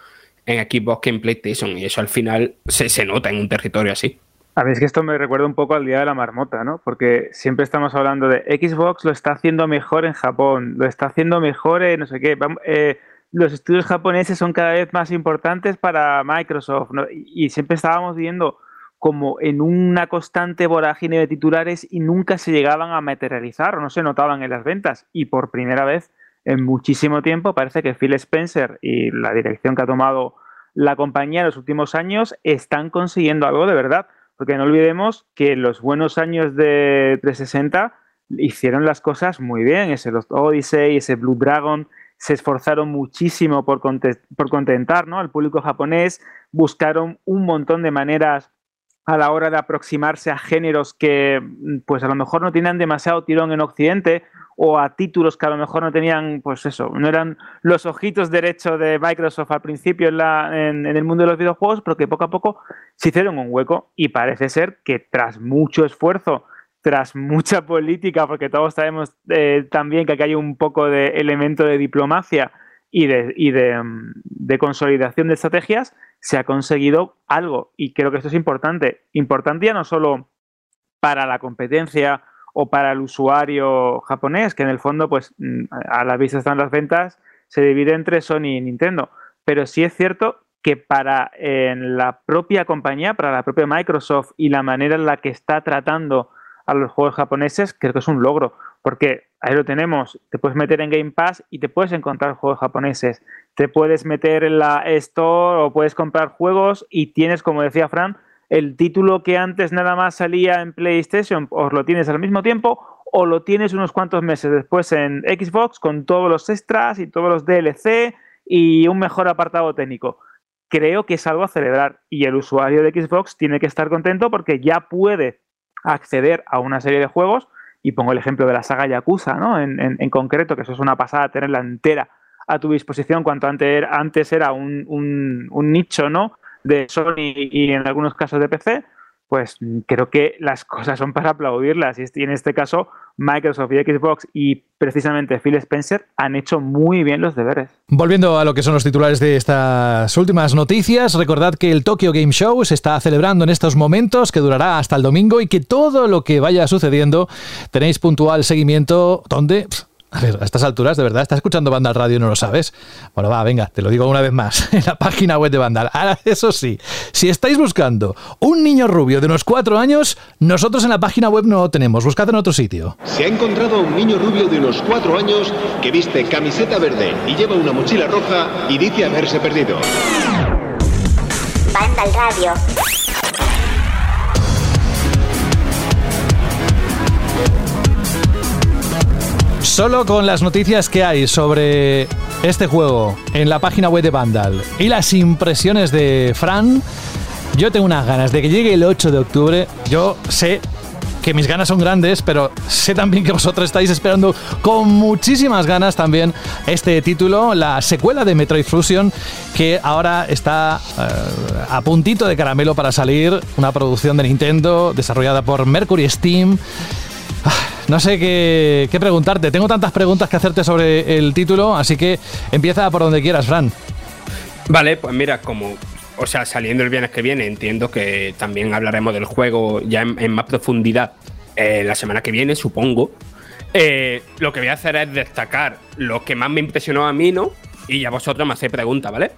en equipos que en PlayStation. Y eso al final se, se nota en un territorio así. A mí es que esto me recuerda un poco al día de la marmota, ¿no? Porque siempre estamos hablando de Xbox lo está haciendo mejor en Japón, lo está haciendo mejor en no sé qué. Eh, los estudios japoneses son cada vez más importantes para Microsoft, ¿no? y siempre estábamos viendo como en una constante vorágine de titulares y nunca se llegaban a materializar o no se notaban en las ventas. Y por primera vez en muchísimo tiempo parece que Phil Spencer y la dirección que ha tomado la compañía en los últimos años están consiguiendo algo de verdad. Porque no olvidemos que los buenos años de 360 hicieron las cosas muy bien. Ese Lost Odyssey, ese Blue Dragon, se esforzaron muchísimo por, por contentar ¿no? al público japonés, buscaron un montón de maneras a la hora de aproximarse a géneros que pues a lo mejor no tenían demasiado tirón en Occidente o a títulos que a lo mejor no tenían, pues eso, no eran los ojitos derechos de Microsoft al principio en, la, en, el mundo de los videojuegos, pero que poco a poco se hicieron un hueco y parece ser que tras mucho esfuerzo, tras mucha política, porque todos sabemos eh, también que aquí hay un poco de elemento de diplomacia y de, y de, de consolidación de estrategias, se ha conseguido algo. Y creo que esto es importante. Importante ya no solo para la competencia o para el usuario japonés, que en el fondo, pues mm, a la vista están las ventas, se divide entre Sony y Nintendo. Pero sí es cierto que para la propia compañía, para la propia Microsoft y la manera en la que está tratando a los juegos japoneses, creo que es un logro. Porque ahí lo tenemos, te puedes meter en Game Pass y te puedes encontrar juegos japoneses te puedes meter en la Store o puedes comprar juegos y tienes, como decía Fran, el título que antes nada más salía en PlayStation, os lo tienes al mismo tiempo o lo tienes unos cuantos meses después en Xbox con todos los extras y todos los DLC y un mejor apartado técnico. Creo que es algo a celebrar y el usuario de Xbox tiene que estar contento porque ya puede acceder a una serie de juegos y pongo el ejemplo de la saga Yakuza, ¿no? En, concreto, que eso es una pasada tenerla entera a tu disposición cuanto antes era un, un, nicho ¿no? de Sony y en algunos casos de PC, pues creo que las cosas son para aplaudirlas. Y en este caso, Microsoft y Xbox y precisamente Phil Spencer han hecho muy bien los deberes. Volviendo a lo que son los titulares de estas últimas noticias, recordad que el Tokyo Game Show se está celebrando en estos momentos, que durará hasta el domingo y que todo lo que vaya sucediendo tenéis puntual seguimiento donde a ver, a estas alturas, de verdad, ¿estás escuchando Vandal Radio y no lo sabes? Bueno, va, venga, te lo digo una vez más, en la página web de Vandal. Ahora, eso sí, si estáis buscando un niño rubio de unos cuatro años, nosotros en la página web no lo tenemos, buscad en otro sitio. Se ha encontrado un niño rubio de unos cuatro años que viste camiseta verde y lleva una mochila roja y dice haberse perdido. Vandal Radio. Solo con las noticias que hay sobre este juego en la página web de Vandal y las impresiones de Fran, yo tengo unas ganas de que llegue el 8 de octubre. Yo sé que mis ganas son grandes, pero sé también que vosotros estáis esperando con muchísimas ganas también este título, la secuela de Metroid Fusion, que ahora está eh, a puntito de caramelo para salir, una producción de Nintendo desarrollada por Mercury Steam. Ah, no sé qué, preguntarte. Tengo tantas preguntas que hacerte sobre el título, así que empieza por donde quieras, Fran. Vale, pues mira, como, o sea, saliendo el viernes que viene, entiendo que también hablaremos del juego ya en, más profundidad eh, la semana que viene, supongo. Eh, lo que voy a hacer es destacar lo que más me impresionó a mí, ¿no? Y ya vosotros me hacéis preguntas, ¿vale?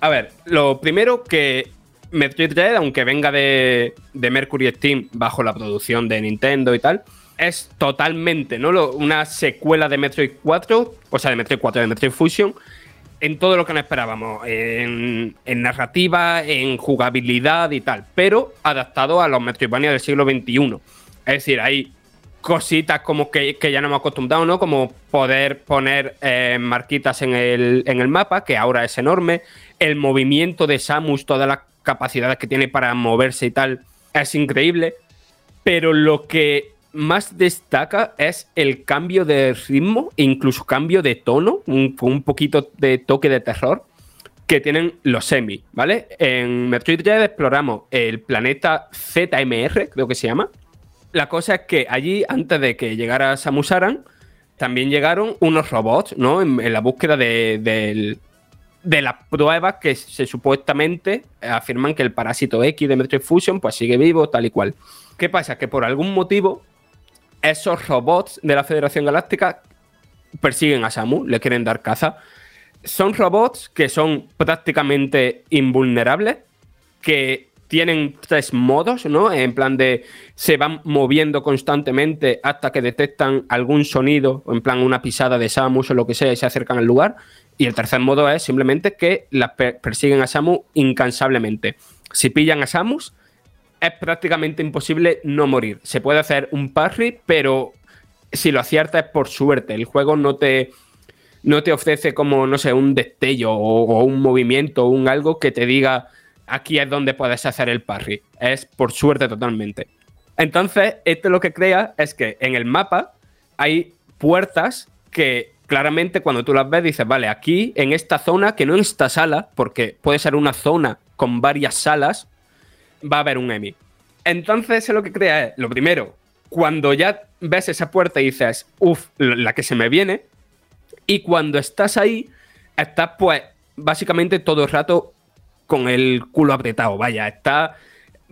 A ver, lo primero que Metroid Dread, aunque venga de, de Mercury Steam bajo la producción de Nintendo y tal, es totalmente, ¿no? una secuela de Metroid 4, o sea, de Metroid 4, de Metroid Fusion, en todo lo que nos esperábamos, en, narrativa, en jugabilidad y tal, pero adaptado a los Metroidvania del siglo XXI. Es decir, hay cositas como que, ya no hemos acostumbrado, ¿no? Como poder poner eh, marquitas en el, en el mapa, que ahora es enorme, el movimiento de Samus, todas las capacidades que tiene para moverse y tal, es increíble, pero lo que más destaca es el cambio de ritmo e incluso cambio de tono, un, un poquito de toque de terror que tienen los semi, ¿vale? En Metroid Dread exploramos el planeta ZMR, creo que se llama. La cosa es que allí, antes de que llegara Samus Aran, también llegaron unos robots, ¿no? En, la búsqueda de, de, las pruebas que se supuestamente afirman que el parásito X de Metroid Fusion pues sigue vivo, tal y cual. ¿Qué pasa? Que por algún motivo esos robots de la Federación Galáctica persiguen a Samu, le quieren dar caza. Son robots que son prácticamente invulnerables, que tienen tres modos, ¿no? En plan de se van moviendo constantemente hasta que detectan algún sonido, en plan una pisada de Samus o lo que sea, y se acercan al lugar. Y el tercer modo es simplemente que las persiguen a Samus incansablemente. Si pillan a Samus, es prácticamente imposible no morir. Se puede hacer un parry, pero si lo aciertas es por suerte. El juego no te, no te ofrece como, no sé, un destello o, un movimiento o un algo que te diga aquí es donde puedes hacer el parry. Es por suerte totalmente. Entonces, esto lo que crea es que en el mapa hay puertas que claramente cuando tú las ves dices, vale, aquí en esta zona, que no en esta sala, porque puede ser una zona con varias salas, va a haber un Emi. Entonces, lo que crea es, lo primero, cuando ya ves esa puerta y dices, uff, la que se me viene, y cuando estás ahí, estás pues básicamente todo el rato con el culo apretado, vaya, está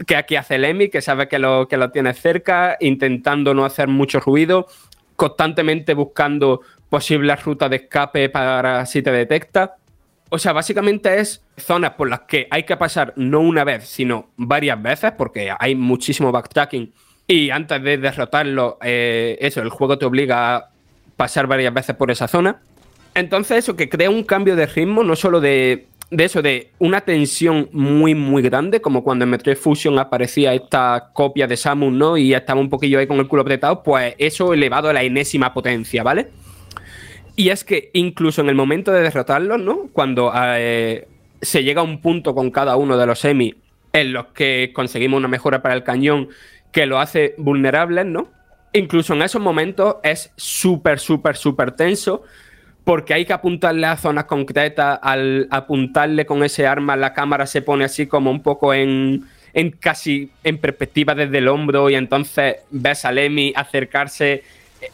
que aquí hace el Emi, que sabe que lo, que lo tiene cerca, intentando no hacer mucho ruido, constantemente buscando posibles rutas de escape para si te detecta. O sea, básicamente es zonas por las que hay que pasar no una vez, sino varias veces, porque hay muchísimo backtracking. Y antes de derrotarlo, eh, eso, el juego te obliga a pasar varias veces por esa zona. Entonces, eso que crea un cambio de ritmo, no solo de, de eso, de una tensión muy, muy grande, como cuando en Metroid Fusion aparecía esta copia de Samus, ¿no? Y estaba un poquillo ahí con el culo apretado, pues eso elevado a la enésima potencia, ¿vale? Y es que incluso en el momento de derrotarlos, ¿no? Cuando eh, se llega a un punto con cada uno de los semi en los que conseguimos una mejora para el cañón que lo hace vulnerables, ¿no? Incluso en esos momentos es súper, súper, súper tenso porque hay que apuntarle a zonas concretas. Al apuntarle con ese arma, la cámara se pone así como un poco en, en casi en perspectiva desde el hombro y entonces ves a Lemmy acercarse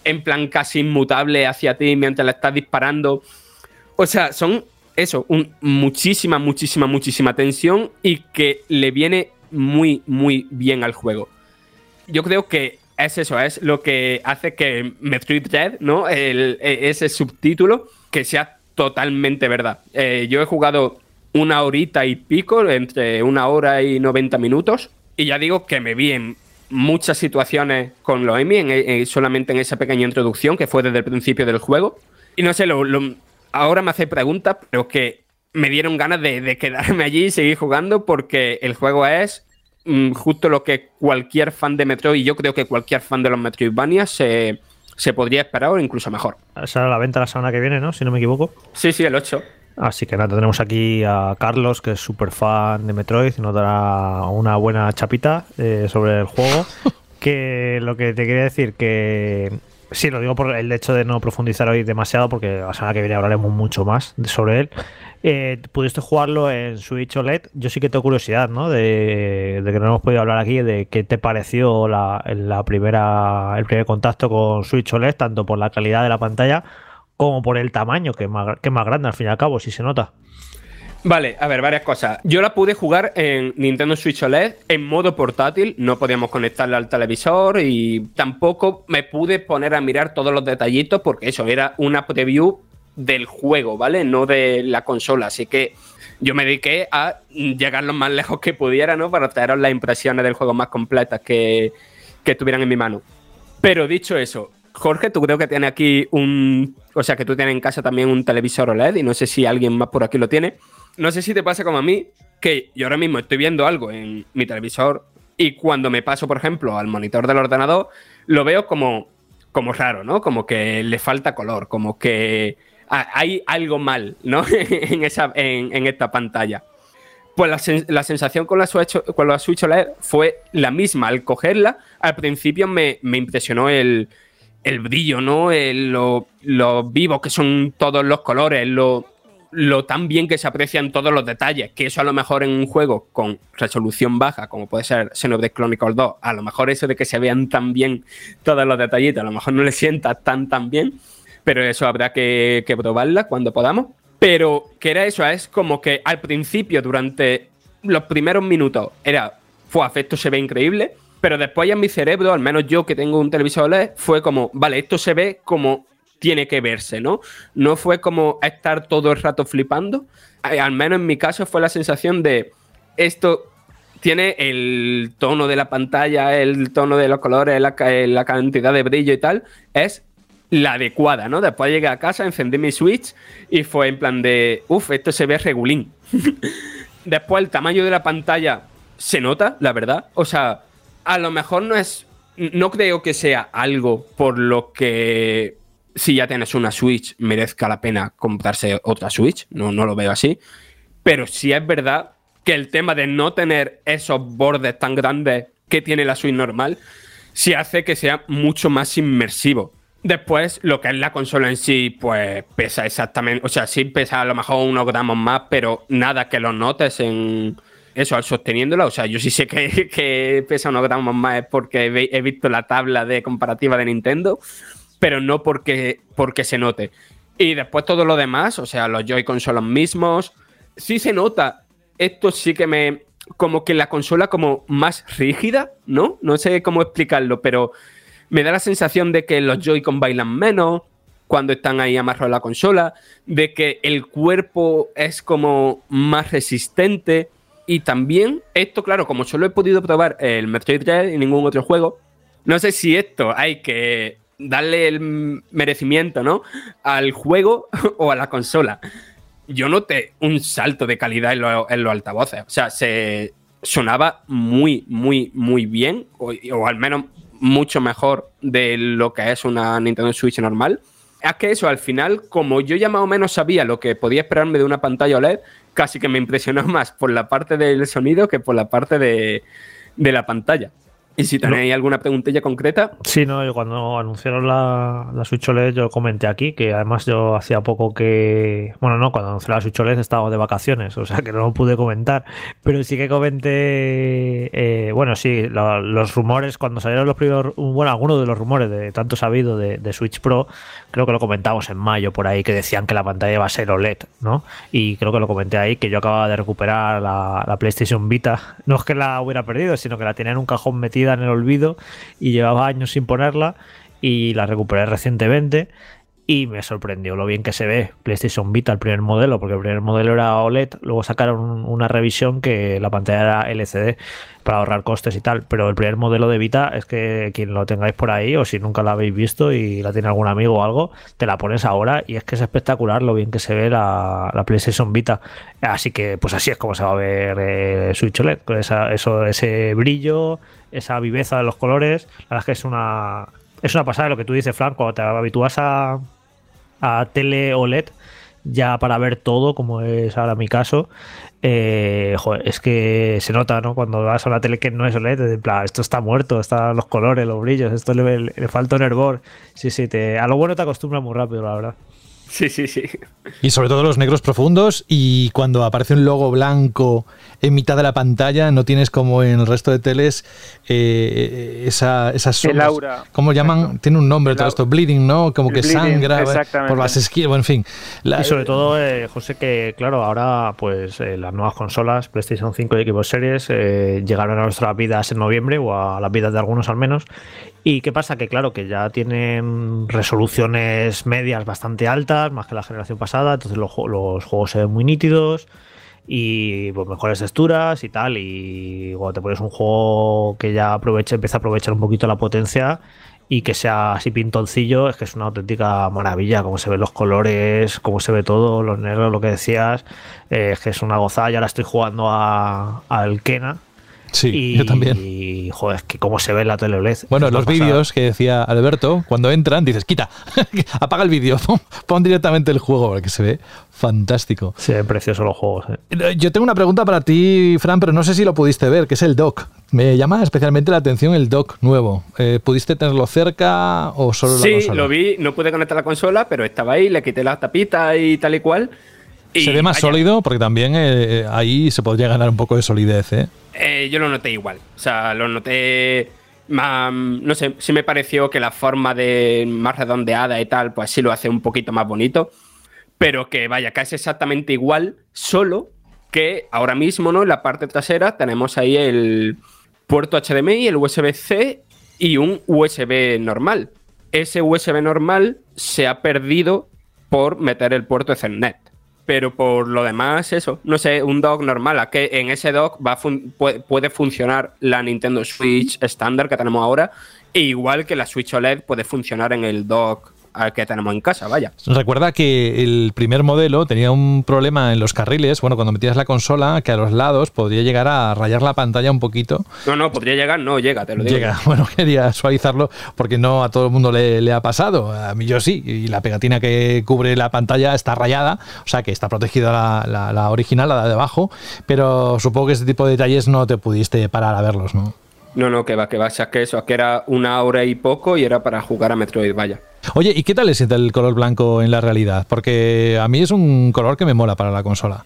en plan casi inmutable hacia ti mientras le estás disparando. O sea, son eso, un, muchísima, muchísima, muchísima tensión y que le viene muy, muy bien al juego. Yo creo que es eso, es lo que hace que Metroid Dread, ¿no? E, ese subtítulo, que sea totalmente verdad. Eh, yo he jugado una horita y pico, entre una hora y 90 minutos, y ya digo que me vi en muchas situaciones con los Emi, solamente en esa pequeña introducción que fue desde el principio del juego. Y no sé, lo, ahora me hace preguntas, pero que me dieron ganas de, quedarme allí y seguir jugando porque el juego es mm, justo lo que cualquier fan de Metroid, y yo creo que cualquier fan de los Metroidvania se, se podría esperar o incluso mejor. Será la venta la semana que viene, ¿no? Si no me equivoco. Sí, sí, el 8. Así que nada, tenemos aquí a Carlos, que es súper fan de Metroid, y nos dará una buena chapita eh, sobre el juego. que lo que te quería decir, que sí, lo digo por el hecho de no profundizar hoy demasiado, porque la semana que viene hablaremos mucho más sobre él. Eh, pudiste jugarlo en Switch OLED. Yo sí que tengo curiosidad, ¿no? De, de que no hemos podido hablar aquí de qué te pareció la, la primera, el primer contacto con Switch OLED, tanto por la calidad de la pantalla como por el tamaño, que es más, que más grande al fin y al cabo, si se nota. Vale, a ver, varias cosas. Yo la pude jugar en Nintendo Switch OLED en modo portátil, no podíamos conectarla al televisor y tampoco me pude poner a mirar todos los detallitos porque eso era una preview del juego, ¿vale? No de la consola. Así que yo me dediqué a llegar lo más lejos que pudiera, ¿no? Para traeros las impresiones del juego más completas que, que estuvieran en mi mano. Pero dicho eso, Jorge, tú creo que tienes aquí un. O sea, que tú tienes en casa también un televisor OLED y no sé si alguien más por aquí lo tiene. No sé si te pasa como a mí, que yo ahora mismo estoy viendo algo en mi televisor y cuando me paso, por ejemplo, al monitor del ordenador, lo veo como, como raro, ¿no? Como que le falta color, como que hay algo mal, ¿no? en, esa, en, esta pantalla. Pues la, sensación con la, Switch, con la Switch OLED fue la misma. Al cogerla, al principio me, impresionó el, brillo, ¿no? lo, lo vivo que son todos los colores, lo, lo tan bien que se aprecian todos los detalles, que eso a lo mejor en un juego con resolución baja, como puede ser Xenoblade Chronicles 2, a lo mejor eso de que se vean tan bien todos los detallitos, a lo mejor no le sienta tan tan bien, pero eso habrá que, probarla cuando podamos. Pero que era eso, es como que al principio, durante los primeros minutos, era, fue afecto, se ve increíble, pero después en mi cerebro, al menos yo que tengo un televisor OLED, fue como, vale, esto se ve como tiene que verse, ¿no? No fue como estar todo el rato flipando. Eh, al menos en mi caso fue la sensación de esto tiene el tono de la pantalla, el tono de los colores, la, la cantidad de brillo y tal, es la adecuada, ¿no? Después llegué a casa, encendí mi Switch y fue en plan de, uff, esto se ve regulín. Después el tamaño de la pantalla se nota, la verdad. O sea, a lo mejor no es, no creo que sea algo por lo que si ya tienes una Switch merezca la pena comprarse otra Switch, no, no lo veo así. Pero sí es verdad que el tema de no tener esos bordes tan grandes que tiene la Switch normal, sí hace que sea mucho más inmersivo. Después, lo que es la consola en sí, pues pesa exactamente, o sea, sí pesa a lo mejor unos gramos más, pero nada que lo notes en eso, al sosteniéndola. O sea, yo sí sé que, pesa unos gramos más es porque he, visto la tabla de comparativa de Nintendo, pero no porque, porque se note. Y después todo lo demás, o sea, los Joy-Con son los mismos. Sí se nota, esto sí que me. Como que la consola como más rígida, ¿no? No sé cómo explicarlo, pero me da la sensación de que los Joy-Con bailan menos cuando están ahí amarrados a la consola, de que el cuerpo es como más resistente. Y también, esto, claro, como solo he podido probar el Metroid Dread y ningún otro juego, no sé si esto hay que darle el merecimiento, ¿no? Al juego o a la consola. Yo noté un salto de calidad en, los altavoces. O sea, se sonaba muy, muy, muy bien, o al menos mucho mejor de lo que es una Nintendo Switch normal. Es que eso, al final, como yo ya más o menos sabía lo que podía esperarme de una pantalla OLED, casi que me impresionó más por la parte del sonido que por la parte de, de la pantalla. Y si tenéis alguna preguntilla concreta. Sí, no, yo cuando anunciaron la, la, Switch OLED yo comenté aquí que además yo hacía poco que. Bueno, no, cuando anuncié la Switch OLED estaba de vacaciones, o sea que no lo pude comentar. Pero sí que comenté. Eh, bueno, sí, los rumores, cuando salieron los primeros. Bueno, algunos de los rumores de tanto sabido de, de, Switch Pro, creo que lo comentamos en mayo por ahí, que decían que la pantalla iba a ser OLED, ¿no? Y creo que lo comenté ahí, que yo acababa de recuperar la, la PlayStation Vita. No es que la hubiera perdido, sino que la tenía en un cajón en el olvido y llevaba años sin ponerla y la recuperé recientemente y me sorprendió lo bien que se ve PlayStation Vita, el primer modelo, porque el primer modelo era OLED, luego sacaron una revisión que la pantalla era LCD para ahorrar costes y tal, pero el primer modelo de Vita es que quien lo tengáis por ahí o si nunca la habéis visto y la tiene algún amigo o algo, te la pones ahora y es que es espectacular lo bien que se ve la, PlayStation Vita. Así que pues así es como se va a ver eh, Switch OLED, con esa, eso, ese brillo, esa viveza de los colores, la verdad es que es una... Es una pasada lo que tú dices, Frank, cuando te habitúas a, a tele OLED ya para ver todo, como es ahora mi caso, eh, es que se nota, ¿no? Cuando vas a una tele que no es OLED, en plan, esto está muerto, están los colores, los brillos, esto le, falta un hervor. Sí, sí, te, a lo bueno te acostumbras muy rápido, la verdad. Sí, sí, sí. Y sobre todo los negros profundos y cuando aparece un logo blanco en mitad de la pantalla no tienes como en el resto de teles eh, esa, esas sombras. El aura. ¿Cómo llaman? Exacto. Tiene un nombre El todo esto, bleeding, ¿no? Como El que bleeding, sangra eh, por las esquinas, bueno, en fin. La- Y sobre todo, eh, José, que claro, ahora pues eh, las nuevas consolas, PlayStation 5 y Xbox Series, eh, llegaron a nuestras vidas en noviembre, o a las vidas de algunos al menos. ¿Y qué pasa? Que claro, que ya tienen resoluciones medias bastante altas, más que la generación pasada, entonces los, los juegos se ven muy nítidos y pues, mejores texturas y tal. Y cuando te pones un juego que ya aproveche, empieza a aprovechar un poquito la potencia y que sea así pintoncillo, es que es una auténtica maravilla, cómo se ven los colores, cómo se ve todo, los negros, lo que decías, eh, es que es una gozada. Ya la estoy jugando a- al Kena. Sí, y, yo también. Y joder, es que cómo se ve en la tele OLED. Bueno, los vídeos que decía Alberto, cuando entran, dices, quita, apaga el vídeo, pon, directamente el juego, porque se ve fantástico. Se ven preciosos los juegos. eh. Yo tengo una pregunta para ti, Fran, pero no sé si lo pudiste ver, que es el dock. Me llama especialmente la atención el dock nuevo. Eh, ¿Pudiste tenerlo cerca o solo la Sí, lo vi, no pude conectar la consola, pero estaba ahí, le quité la tapita y tal y cual. Y Se ve más vaya, sólido porque también eh, ahí se podría ganar un poco de solidez, ¿eh? eh, yo lo noté igual. O sea, lo noté más. No sé, sí me pareció que la forma de más redondeada y tal, pues sí lo hace un poquito más bonito. Pero que vaya, que es exactamente igual, solo que ahora mismo, ¿no? En la parte trasera tenemos ahí el puerto HDMI, el USB-C y un USB normal. Ese USB normal se ha perdido por meter el puerto Ethernet. Pero por lo demás, eso, no sé, un dock normal, a que en ese dock va fun- puede, puede funcionar la Nintendo Switch estándar que tenemos ahora, e igual que la Switch OLED puede funcionar en el dock al que tenemos en casa, vaya. Recuerda que el primer modelo tenía un problema en los carriles, bueno, cuando metías la consola, que a los lados podría llegar a rayar la pantalla un poquito. No, no, podría llegar, no, llega, te lo digo. Llega, bueno, quería suavizarlo porque no a todo el mundo le, le ha pasado. A mí yo sí, y la pegatina que cubre la pantalla está rayada, o sea que está protegida la, la- la original, la de abajo, pero supongo que ese tipo de detalles no te pudiste parar a verlos, ¿no? No, no, que va, que va, que eso, que era una hora y poco y era para jugar a Metroid, vaya. Oye, ¿y qué tal siente el color blanco en la realidad? Porque a mí es un color que me mola para la consola.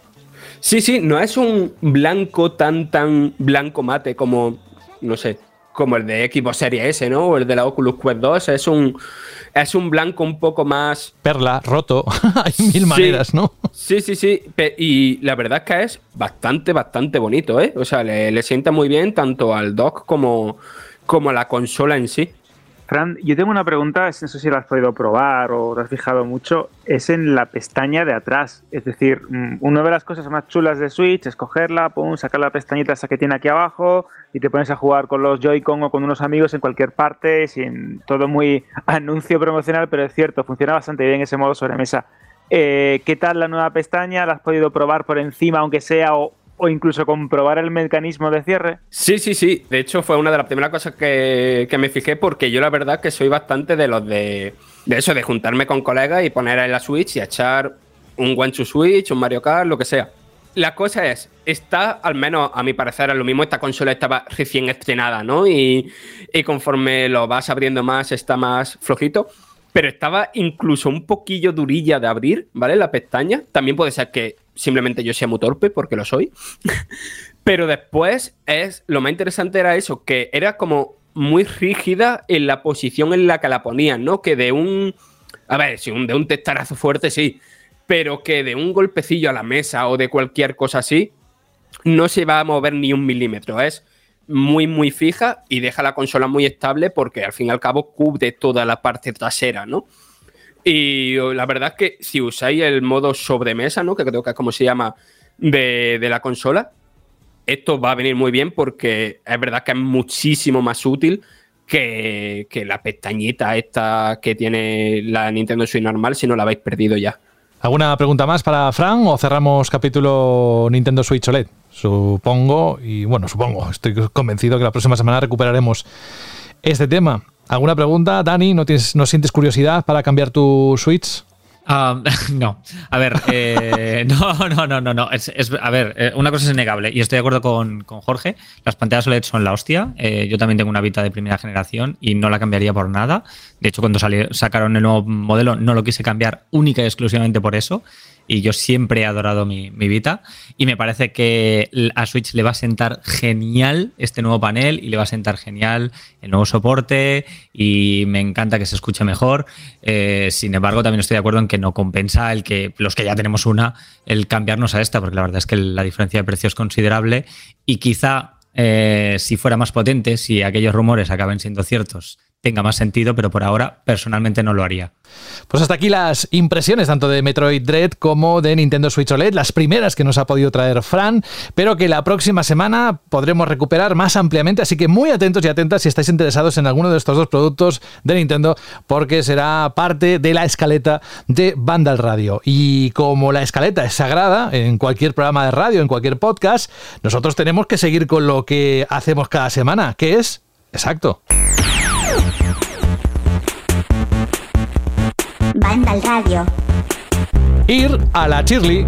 Sí, sí, no es un blanco tan, tan blanco mate como, no sé, como el de Xbox Series S, ¿no? O el de la Oculus Quest 2. Es un, es un blanco un poco más... Perla, roto, hay mil Sí. maneras, ¿no? Sí, sí, sí. Y la verdad es que es bastante, bastante bonito, ¿eh? O sea, le, le sienta muy bien tanto al dock como, como a la consola en sí. Fran, yo tengo una pregunta, no sé si la has podido probar o te has fijado mucho, es en la pestaña de atrás. Es decir, mm, una de las cosas más chulas de Switch es cogerla, pum, sacar la pestañita esa que tiene aquí abajo y te pones a jugar con los Joy-Con o con unos amigos en cualquier parte, sin todo muy anuncio promocional, pero es cierto, funciona bastante bien ese modo sobremesa. Eh, ¿Qué tal la nueva pestaña? ¿La has podido probar por encima, aunque sea, o, o incluso comprobar el mecanismo de cierre? Sí, sí, sí. De hecho, fue una de las primeras cosas que, que me fijé porque yo la verdad que soy bastante de los de, de eso, de juntarme con colegas y poner en la Switch y echar un One to Switch, un Mario Kart, lo que sea. La cosa es, está, al menos a mi parecer, es lo mismo, esta consola estaba recién estrenada, ¿no? Y, y conforme lo vas abriendo más, está más flojito. Pero estaba incluso un poquillo durilla de abrir, ¿vale? La pestaña. También puede ser que simplemente yo sea muy torpe, porque lo soy. Pero después es lo más interesante era eso, que era como muy rígida en la posición en la que la ponían, ¿no? Que de un. A ver, si un, de un testarazo fuerte, sí. Pero que de un golpecillo a la mesa o de cualquier cosa así, no se va a mover ni un milímetro. Es muy, muy fija y deja la consola muy estable porque al fin y al cabo cubre toda la parte trasera, ¿no? Y la verdad es que si usáis el modo sobremesa, ¿no? Que creo que es como se llama de, de la consola, esto va a venir muy bien porque es verdad que es muchísimo más útil que, que la pestañita esta que tiene la Nintendo Switch normal si no la habéis perdido ya. ¿Alguna pregunta más para Fran o cerramos capítulo Nintendo Switch OLED? Supongo, y bueno, supongo, estoy convencido que la próxima semana recuperaremos este tema. ¿Alguna pregunta, Dani? ¿No, tienes, ¿No sientes curiosidad para cambiar tu Switch? Ah, no, a ver, eh, no, no, no, no, no. Es, a ver, eh, una cosa es innegable y estoy de acuerdo con, Jorge. Las pantallas OLED son la hostia. Eh, yo también tengo una Vita de primera generación y no la cambiaría por nada. De hecho, cuando sacaron el nuevo modelo no lo quise cambiar única y exclusivamente por eso y yo siempre he adorado mi, mi, Vita y me parece que a Switch le va a sentar genial este nuevo panel y le va a sentar genial el nuevo soporte y me encanta que se escuche mejor. Eh, sin embargo, también estoy de acuerdo en que no compensa el que los que ya tenemos una, el cambiarnos a esta, porque la verdad es que la diferencia de precio es considerable y quizá eh, si fuera más potente, si aquellos rumores acaben siendo ciertos, tenga más sentido, pero por ahora personalmente no lo haría. Pues hasta aquí las impresiones tanto de Metroid Dread como de Nintendo Switch OLED, las primeras que nos ha podido traer Fran, pero que la próxima semana podremos recuperar más ampliamente, así que muy atentos y atentas si estáis interesados en alguno de estos dos productos de Nintendo, porque será parte de la escaleta de Vandal Radio. Y como la escaleta es sagrada en cualquier programa de radio, en cualquier podcast, nosotros tenemos que seguir con lo que hacemos cada semana, que es... Exacto. Radio. Ir a la Chirly.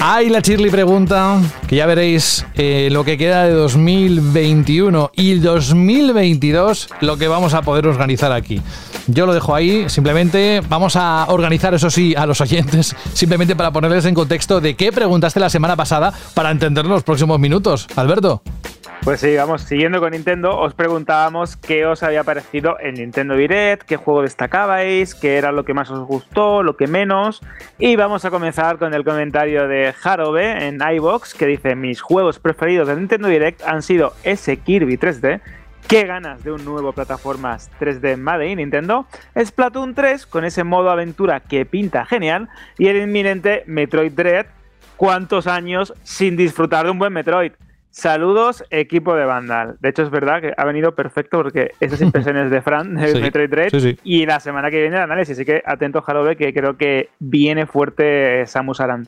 Ay, la Chirly pregunta, que ya veréis eh, lo que queda de 2021 y 2022, lo que vamos a poder organizar aquí. Yo lo dejo ahí, simplemente vamos a organizar, eso sí, a los oyentes, simplemente para ponerles en contexto de qué preguntaste la semana pasada para entender los próximos minutos. Alberto. Pues sí, vamos, siguiendo con Nintendo, os preguntábamos qué os había parecido en Nintendo Direct, qué juego destacabais, qué era lo que más os gustó, lo que menos. Y vamos a comenzar con el comentario de Harobe en iBox que dice: Mis juegos preferidos de Nintendo Direct han sido ese Kirby 3D Qué ganas de un nuevo plataformas 3D Made in Nintendo, Splatoon 3 con ese modo aventura que pinta genial y el inminente Metroid Dread. ¿Cuántos años sin disfrutar de un buen Metroid? Saludos, equipo de Vandal. De hecho, es verdad que ha venido perfecto porque esas impresiones de Fran de Metroid Dread y la semana que viene el análisis. Así que atento, Jarobe, que creo que viene fuerte Samus Aran.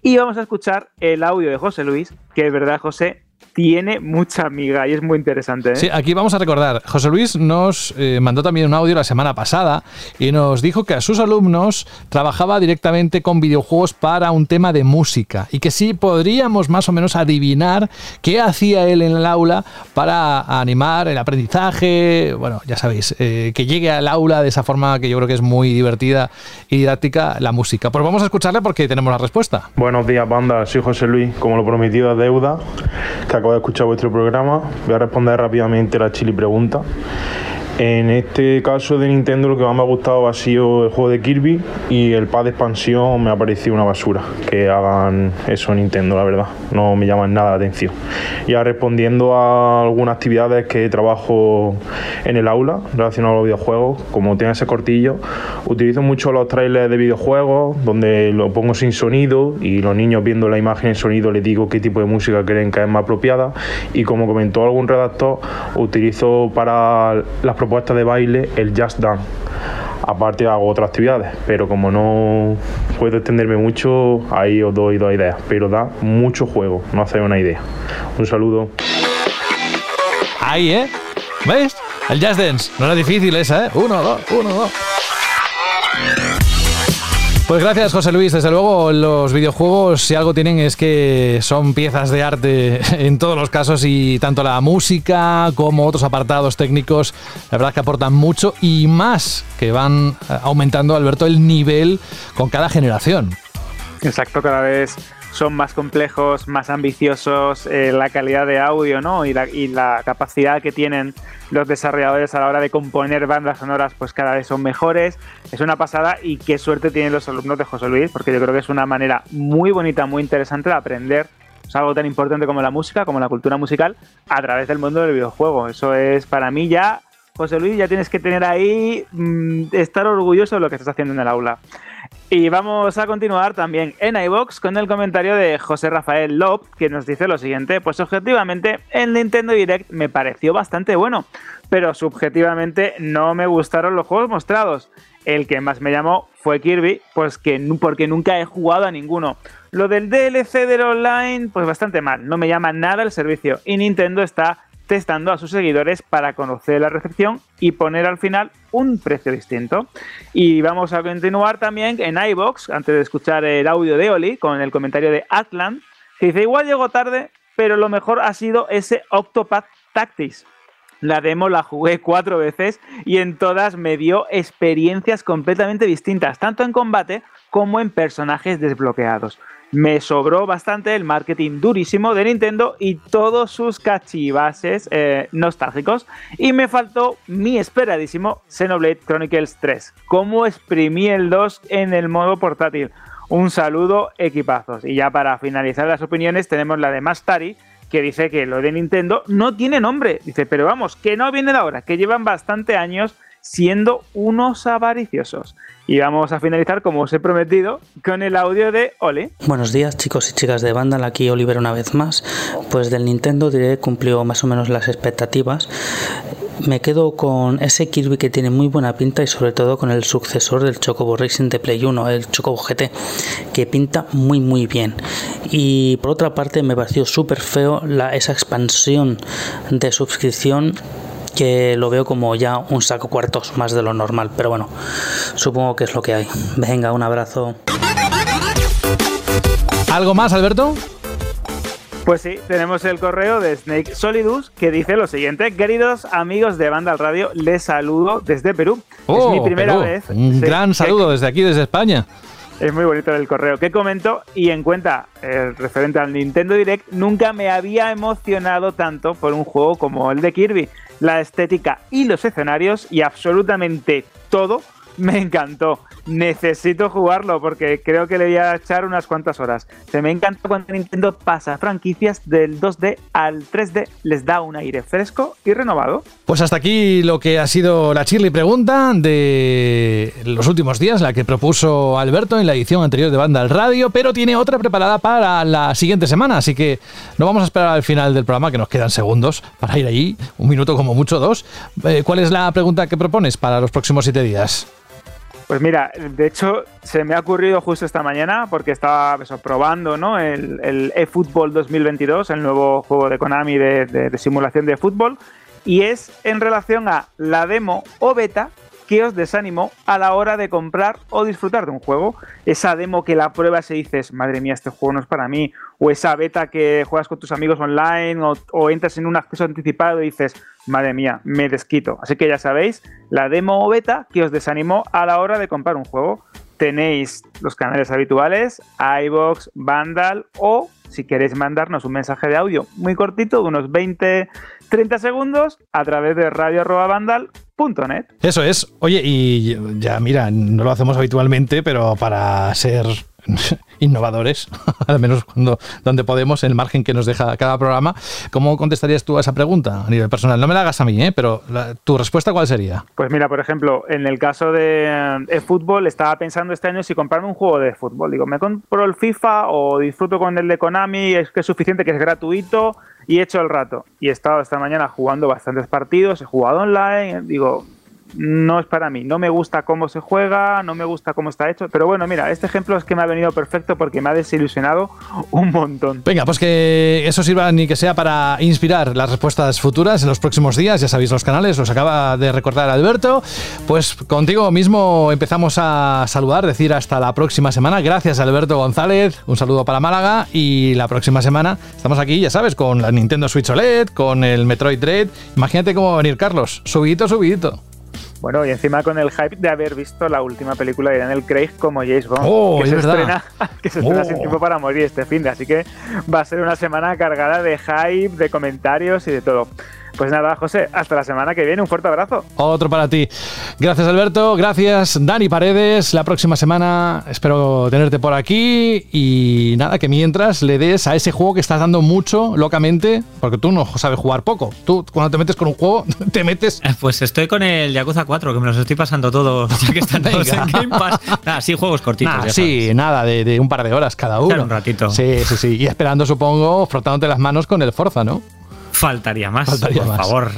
Y vamos a escuchar el audio de José Luis, que es verdad, José, tiene mucha amiga y es muy interesante. ¿eh? Sí, aquí vamos a recordar, José Luis nos eh, mandó también un audio la semana pasada y nos dijo que a sus alumnos trabajaba directamente con videojuegos para un tema de música y que sí podríamos más o menos adivinar qué hacía él en el aula para animar el aprendizaje, bueno, ya sabéis, eh, que llegue al aula de esa forma que yo creo que es muy divertida y didáctica la música. Pues vamos a escucharle porque tenemos la respuesta. Buenos días, banda, soy José Luis, como lo prometido deuda, que acabo de escuchar vuestro programa. Voy a responder rápidamente la chili pregunta. En este caso de Nintendo lo que más me ha gustado ha sido el juego de Kirby y el pad de expansión me ha parecido una basura que hagan eso Nintendo, la verdad. No me llaman nada la atención. Ya respondiendo a algunas actividades que trabajo en el aula relacionadas a los videojuegos, como tiene ese cortillo, utilizo mucho los trailers de videojuegos donde lo pongo sin sonido y los niños viendo la imagen en sonido les digo qué tipo de música creen que es más apropiada y como comentó algún redactor, utilizo para las propuestas propuesta de baile el Just Dance. Aparte hago otras actividades, pero como no puedo extenderme mucho, ahí os doy dos ideas. Pero da mucho juego, no hace una idea. Un saludo. Ahí, ¿eh? ¿Ves? El Just Dance. No era difícil esa, ¿eh? Uno, dos. Pues gracias, José Luis. Desde luego, los videojuegos, si algo tienen, es que son piezas de arte en todos los casos y tanto la música como otros apartados técnicos, la verdad que aportan mucho y más que van eh, aumentando, Alberto, el nivel con cada generación. Exacto, cada vez son más complejos, más ambiciosos, eh, la calidad de audio ¿no? y, la, capacidad que tienen los desarrolladores a la hora de componer bandas sonoras pues cada vez son mejores. Es una pasada y qué suerte tienen los alumnos de José Luis, porque yo creo que es una manera muy bonita, muy interesante de aprender pues, algo tan importante como la música, como la cultura musical, a través del mundo del videojuego. Eso es para mí ya, José Luis, ya tienes que tener ahí, mm, estar orgulloso de lo que estás haciendo en el aula. Y vamos a continuar también en iBox con el comentario de José Rafael Lop, que nos dice lo siguiente: Pues objetivamente, el Nintendo Direct me pareció bastante bueno, pero subjetivamente no me gustaron los juegos mostrados. El que más me llamó fue Kirby, pues que porque nunca he jugado a ninguno. Lo del DLC del online, pues bastante mal, no me llama nada el servicio. Y Nintendo está testando a sus seguidores para conocer la recepción y poner al final un precio distinto. Y vamos a continuar también en iBox, antes de escuchar el audio de Oli, con el comentario de Atlan, que dice, igual llegó tarde, pero lo mejor ha sido ese Octopath Tactics. La demo la jugué cuatro veces y en todas me dio experiencias completamente distintas, tanto en combate como en personajes desbloqueados. Me sobró bastante el marketing durísimo de Nintendo y todos sus cachivases eh, nostálgicos. Y me faltó mi esperadísimo Xenoblade Chronicles 3. Cómo exprimí el 2 en el modo portátil. Un saludo, equipazos. Y ya para finalizar las opiniones tenemos la de Mastari, que dice que lo de Nintendo no tiene nombre. Dice, pero vamos, que no viene ahora, que llevan bastante años siendo unos avariciosos. Y vamos a finalizar, como os he prometido, con el audio de Oli. Buenos días chicos y chicas de Vandal, aquí Oliver una vez más. Pues del Nintendo diré cumplió más o menos las expectativas. Me quedo con ese Kirby que tiene muy buena pinta y sobre todo con el sucesor del Chocobo Racing de Play 1, el Chocobo GT, que pinta muy muy bien. Y por otra parte me pareció súper feo la, esa expansión de suscripción que lo veo como ya un saco cuartos más de lo normal, pero bueno, supongo que es lo que hay. Venga, un abrazo. ¿Algo más, Alberto? Pues sí, tenemos el correo de Snake Solidus que dice lo siguiente: Queridos amigos de Banda al Radio, les saludo desde Perú. Oh, es mi primera Perú. vez. Un sí, gran que- saludo desde aquí, desde España. Es muy bonito el correo que comento y en cuenta el referente al Nintendo Direct, nunca me había emocionado tanto por un juego como el de Kirby. La estética y los escenarios y absolutamente todo me encantó. Necesito jugarlo porque creo que le voy a echar unas cuantas horas. Se me encanta cuando Nintendo pasa franquicias del 2D al 3D, les da un aire fresco y renovado. Pues hasta aquí lo que ha sido la Chirly Pregunta de los últimos días, la que propuso Alberto en la edición anterior de Banda al Radio, pero tiene otra preparada para la siguiente semana, así que no vamos a esperar al final del programa, que nos quedan segundos para ir allí, un minuto como mucho, dos. Eh, ¿Cuál es la pregunta que propones para los próximos siete días? Pues mira, de hecho se me ha ocurrido justo esta mañana porque estaba probando ¿no? el, el eFootball 2022, el nuevo juego de Konami de, de- de simulación de fútbol, y es en relación a la demo o beta que os desanimó a la hora de comprar o disfrutar de un juego. Esa demo que la pruebas y dices, madre mía, este juego no es para mí. O esa beta que juegas con tus amigos online o, entras en un acceso anticipado y dices, madre mía, me desquito. Así que ya sabéis, la demo o beta que os desanimó a la hora de comprar un juego. Tenéis los canales habituales, iBox, Vandal o si queréis mandarnos un mensaje de audio muy cortito de unos 20, 30 segundos a través de Eso es. Oye, y ya mira, no lo hacemos habitualmente, pero para ser innovadores, al menos cuando donde podemos, en el margen que nos deja cada programa, ¿cómo contestarías tú a esa pregunta a nivel personal? No me la hagas a mí, ¿eh? pero la- tu respuesta cuál sería? Pues mira, por ejemplo, en el caso de, eh, fútbol, estaba pensando este año si comprarme un juego de fútbol. Digo, ¿me compro el FIFA o disfruto con el de Konami? Es que es suficiente, que es gratuito y he hecho el rato. Y he estado esta mañana jugando bastantes partidos, he jugado online, digo, no es para mí, no me gusta cómo se juega, no me gusta cómo está hecho. Pero bueno, mira, este ejemplo es que me ha venido perfecto porque me ha desilusionado un montón. Venga, pues que eso sirva ni que sea para inspirar las respuestas futuras en los próximos días. Ya sabéis los canales, los acaba de recordar Alberto. Pues contigo mismo empezamos a saludar, decir hasta la próxima semana. Gracias Alberto González, un saludo para Málaga y la próxima semana estamos aquí, ya sabes, con la Nintendo Switch OLED, con el Metroid Dread. Imagínate cómo va a venir Carlos, subidito, subidito. Bueno, y encima con el hype de haber visto la última película de Daniel Craig como James Bond, Oh, que, es se estrena, que se estrena Oh. sin tiempo para morir este fin de, así que va a ser una semana cargada de hype, de comentarios y de todo. Pues nada, José, hasta la semana que viene, un fuerte abrazo. Otro para ti. Gracias Alberto, gracias Dani Paredes. La próxima semana espero tenerte por aquí y nada, que mientras le des a ese juego que estás dando mucho locamente, porque tú no sabes jugar poco. Tú cuando te metes con un juego, te metes... Pues estoy con el Yakuza 4, que me los estoy pasando todos, ya que están todos en Game Pass. Nada, sí, juegos cortitos. Nah, ya sí, nada, de, de un par de horas cada uno. Claro, un ratito. Sí, sí, sí. Y esperando, supongo, frotándote las manos con el Forza, ¿no? Faltaría más, Faltaría por más. favor.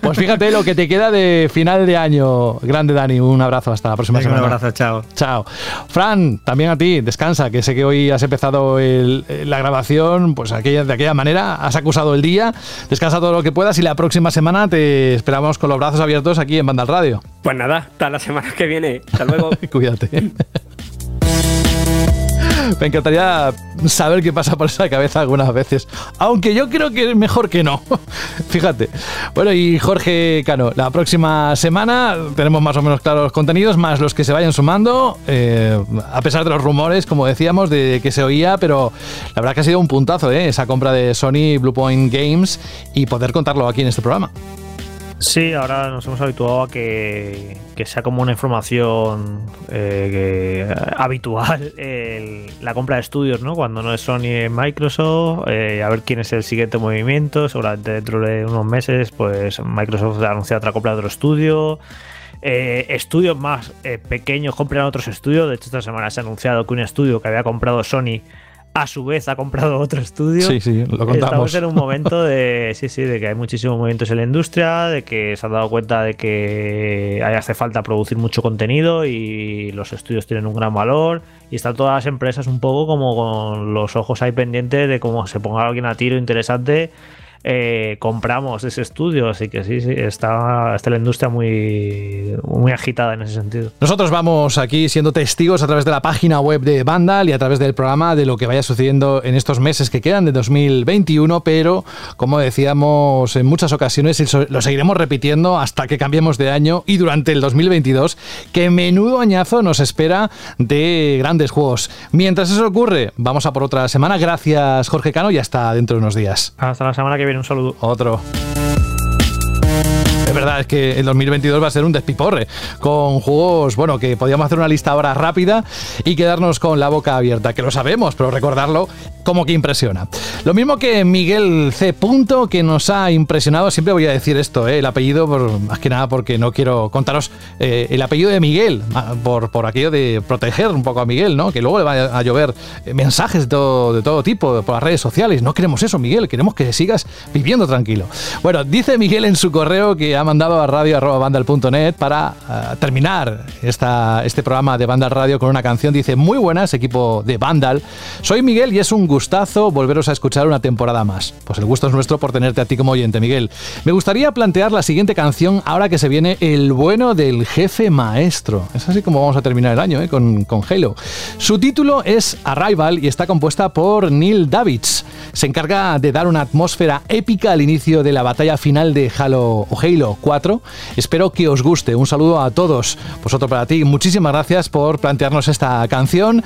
Pues fíjate lo que te queda de final de año. Grande Dani, un abrazo hasta la próxima Venga, un semana. abrazo, chao. Chao. Fran, también a ti, descansa, que sé que hoy has empezado el- la grabación pues aquella, de aquella manera, has acusado el día, descansa todo lo que puedas y la próxima semana te esperamos con los brazos abiertos aquí en Banda al Radio. Pues nada, hasta la semana que viene. Hasta luego. Cuídate. Me encantaría saber qué pasa por esa cabeza algunas veces. Aunque yo creo que es mejor que no. Fíjate. Bueno, y Jorge Cano, la próxima semana tenemos más o menos claros los contenidos, más los que se vayan sumando. eh, a pesar de los rumores, como decíamos, de que se oía, pero la verdad que ha sido un puntazo, ¿eh? Esa compra de Sony Bluepoint Games y poder contarlo aquí en este programa. Sí, ahora nos hemos habituado a que, que sea como una información eh, que- habitual el- la compra de estudios, ¿no? Cuando no es Sony y Microsoft, eh, a ver quién es el siguiente movimiento. Seguramente dentro de unos meses, pues Microsoft ha anunciado otra compra de otro estudio. Eh, estudios más eh, pequeños compran otros estudios. De hecho, esta semana se ha anunciado que un estudio que había comprado Sony a su vez ha comprado otro estudio. Sí, sí, lo contamos. Estamos en un momento de sí, sí, de que hay muchísimos movimientos en la industria, de que se han dado cuenta de que hace falta producir mucho contenido y los estudios tienen un gran valor y están todas las empresas un poco como con los ojos ahí pendientes de cómo se ponga alguien a tiro interesante. Eh, compramos ese estudio, así que sí, sí, está, está la industria muy, muy agitada en ese sentido. Nosotros vamos aquí siendo testigos a través de la página web de Vandal y a través del programa de lo que vaya sucediendo en estos meses que quedan de 2021, pero como decíamos en muchas ocasiones, lo seguiremos repitiendo hasta que cambiemos de año y durante el 2022, que menudo añazo nos espera de grandes juegos. Mientras eso ocurre, vamos a por otra semana. Gracias Jorge Cano y hasta dentro de unos días. Hasta la semana que viene, un saludo. Otro. Es verdad, es que el 2022 va a ser un despiporre con juegos, bueno, que podíamos hacer una lista ahora rápida y quedarnos con la boca abierta, que lo sabemos, pero recordarlo como que impresiona. Lo mismo que Miguel C. Punto, que nos ha impresionado, siempre voy a decir esto, eh, el apellido, más que nada porque no quiero contaros eh, el apellido de Miguel, ah, por, por aquello de proteger un poco a Miguel, ¿no? Que luego le va a llover mensajes de todo, de todo tipo por las redes sociales. No queremos eso, Miguel, queremos que sigas viviendo tranquilo. Bueno, dice Miguel en su correo que ha mandado a radio.bandal.net para ah, terminar esta, este programa de Vandal Radio con una canción. Dice, muy buenas, equipo de Vandal. Soy Miguel y es un gustazo volveros a escuchar una temporada más. Pues el gusto es nuestro por tenerte a ti como oyente, Miguel. Me gustaría plantear la siguiente canción ahora que se viene el bueno del jefe maestro. Es así como vamos a terminar el año ¿eh? con, con Halo. Su título es Arrival y está compuesta por Neil Davids. Se encarga de dar una atmósfera épica al inicio de la batalla final de Halo o Halo 4. Espero que os guste. Un saludo a todos. Pues otro para ti. Muchísimas gracias por plantearnos esta canción.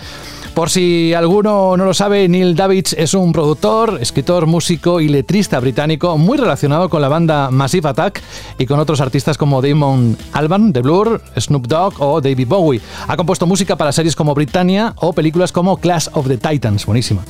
Por si alguno no lo sabe, Neil Davids es un productor, escritor, músico y letrista británico muy relacionado con la banda Massive Attack y con otros artistas como Damon Albarn de Blur, Snoop Dogg o David Bowie. Ha compuesto música para series como Britannia o películas como Clash of the Titans, buenísima.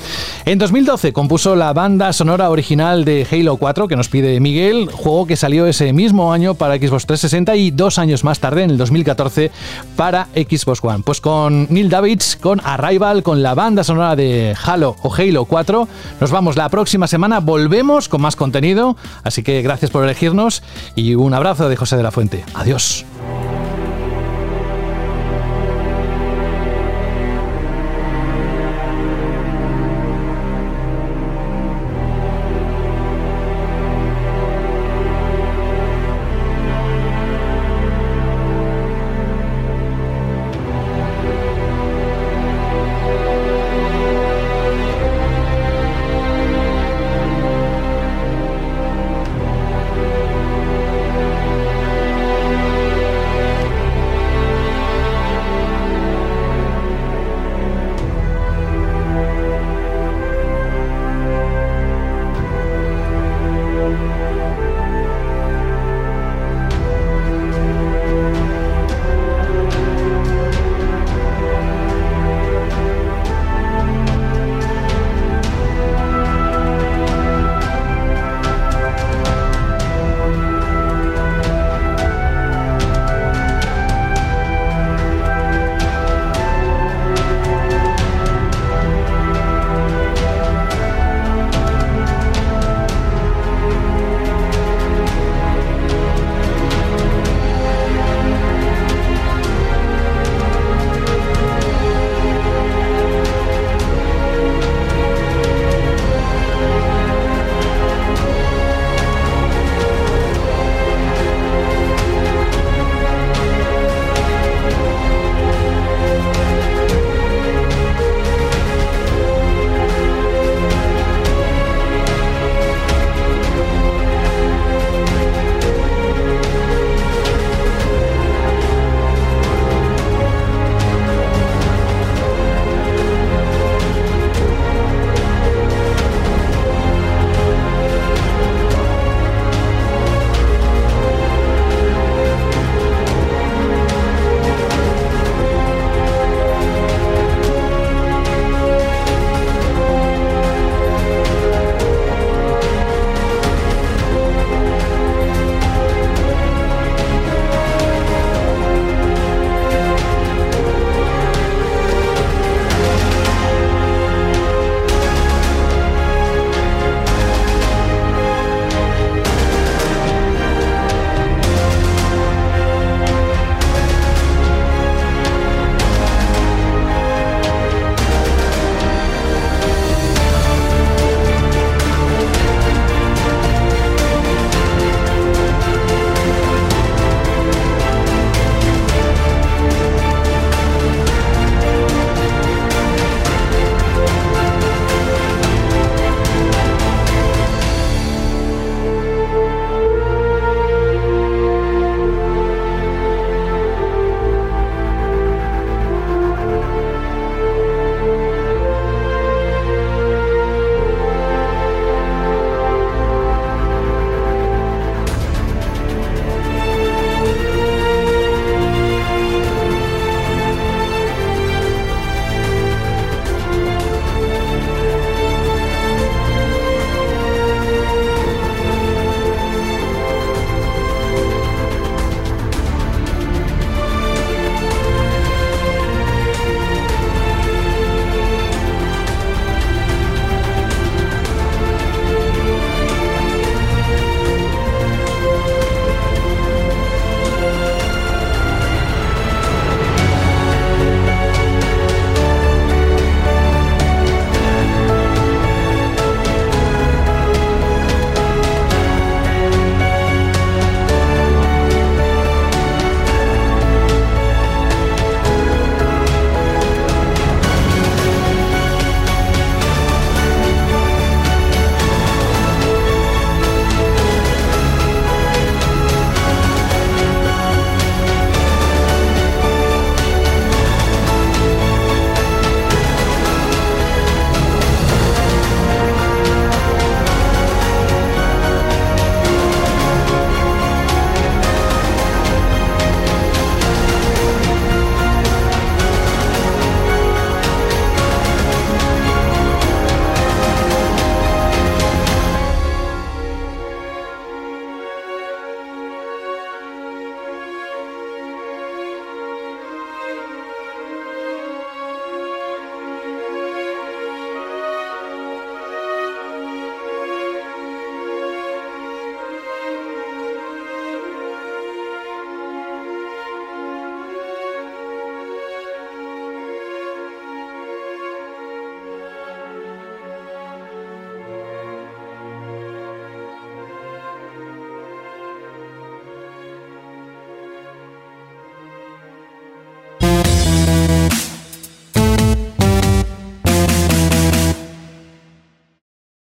En 2012 compuso la banda sonora original de Halo 4 que nos pide Miguel, juego que salió ese mismo año para Xbox 360 y dos años más tarde, en el 2014, para Xbox One. Pues con Neil Davids, con Arrival, con la banda sonora de Halo o Halo 4, nos vamos la próxima semana, volvemos con más contenido, así que gracias por elegirnos y un abrazo de José de la Fuente. Adiós.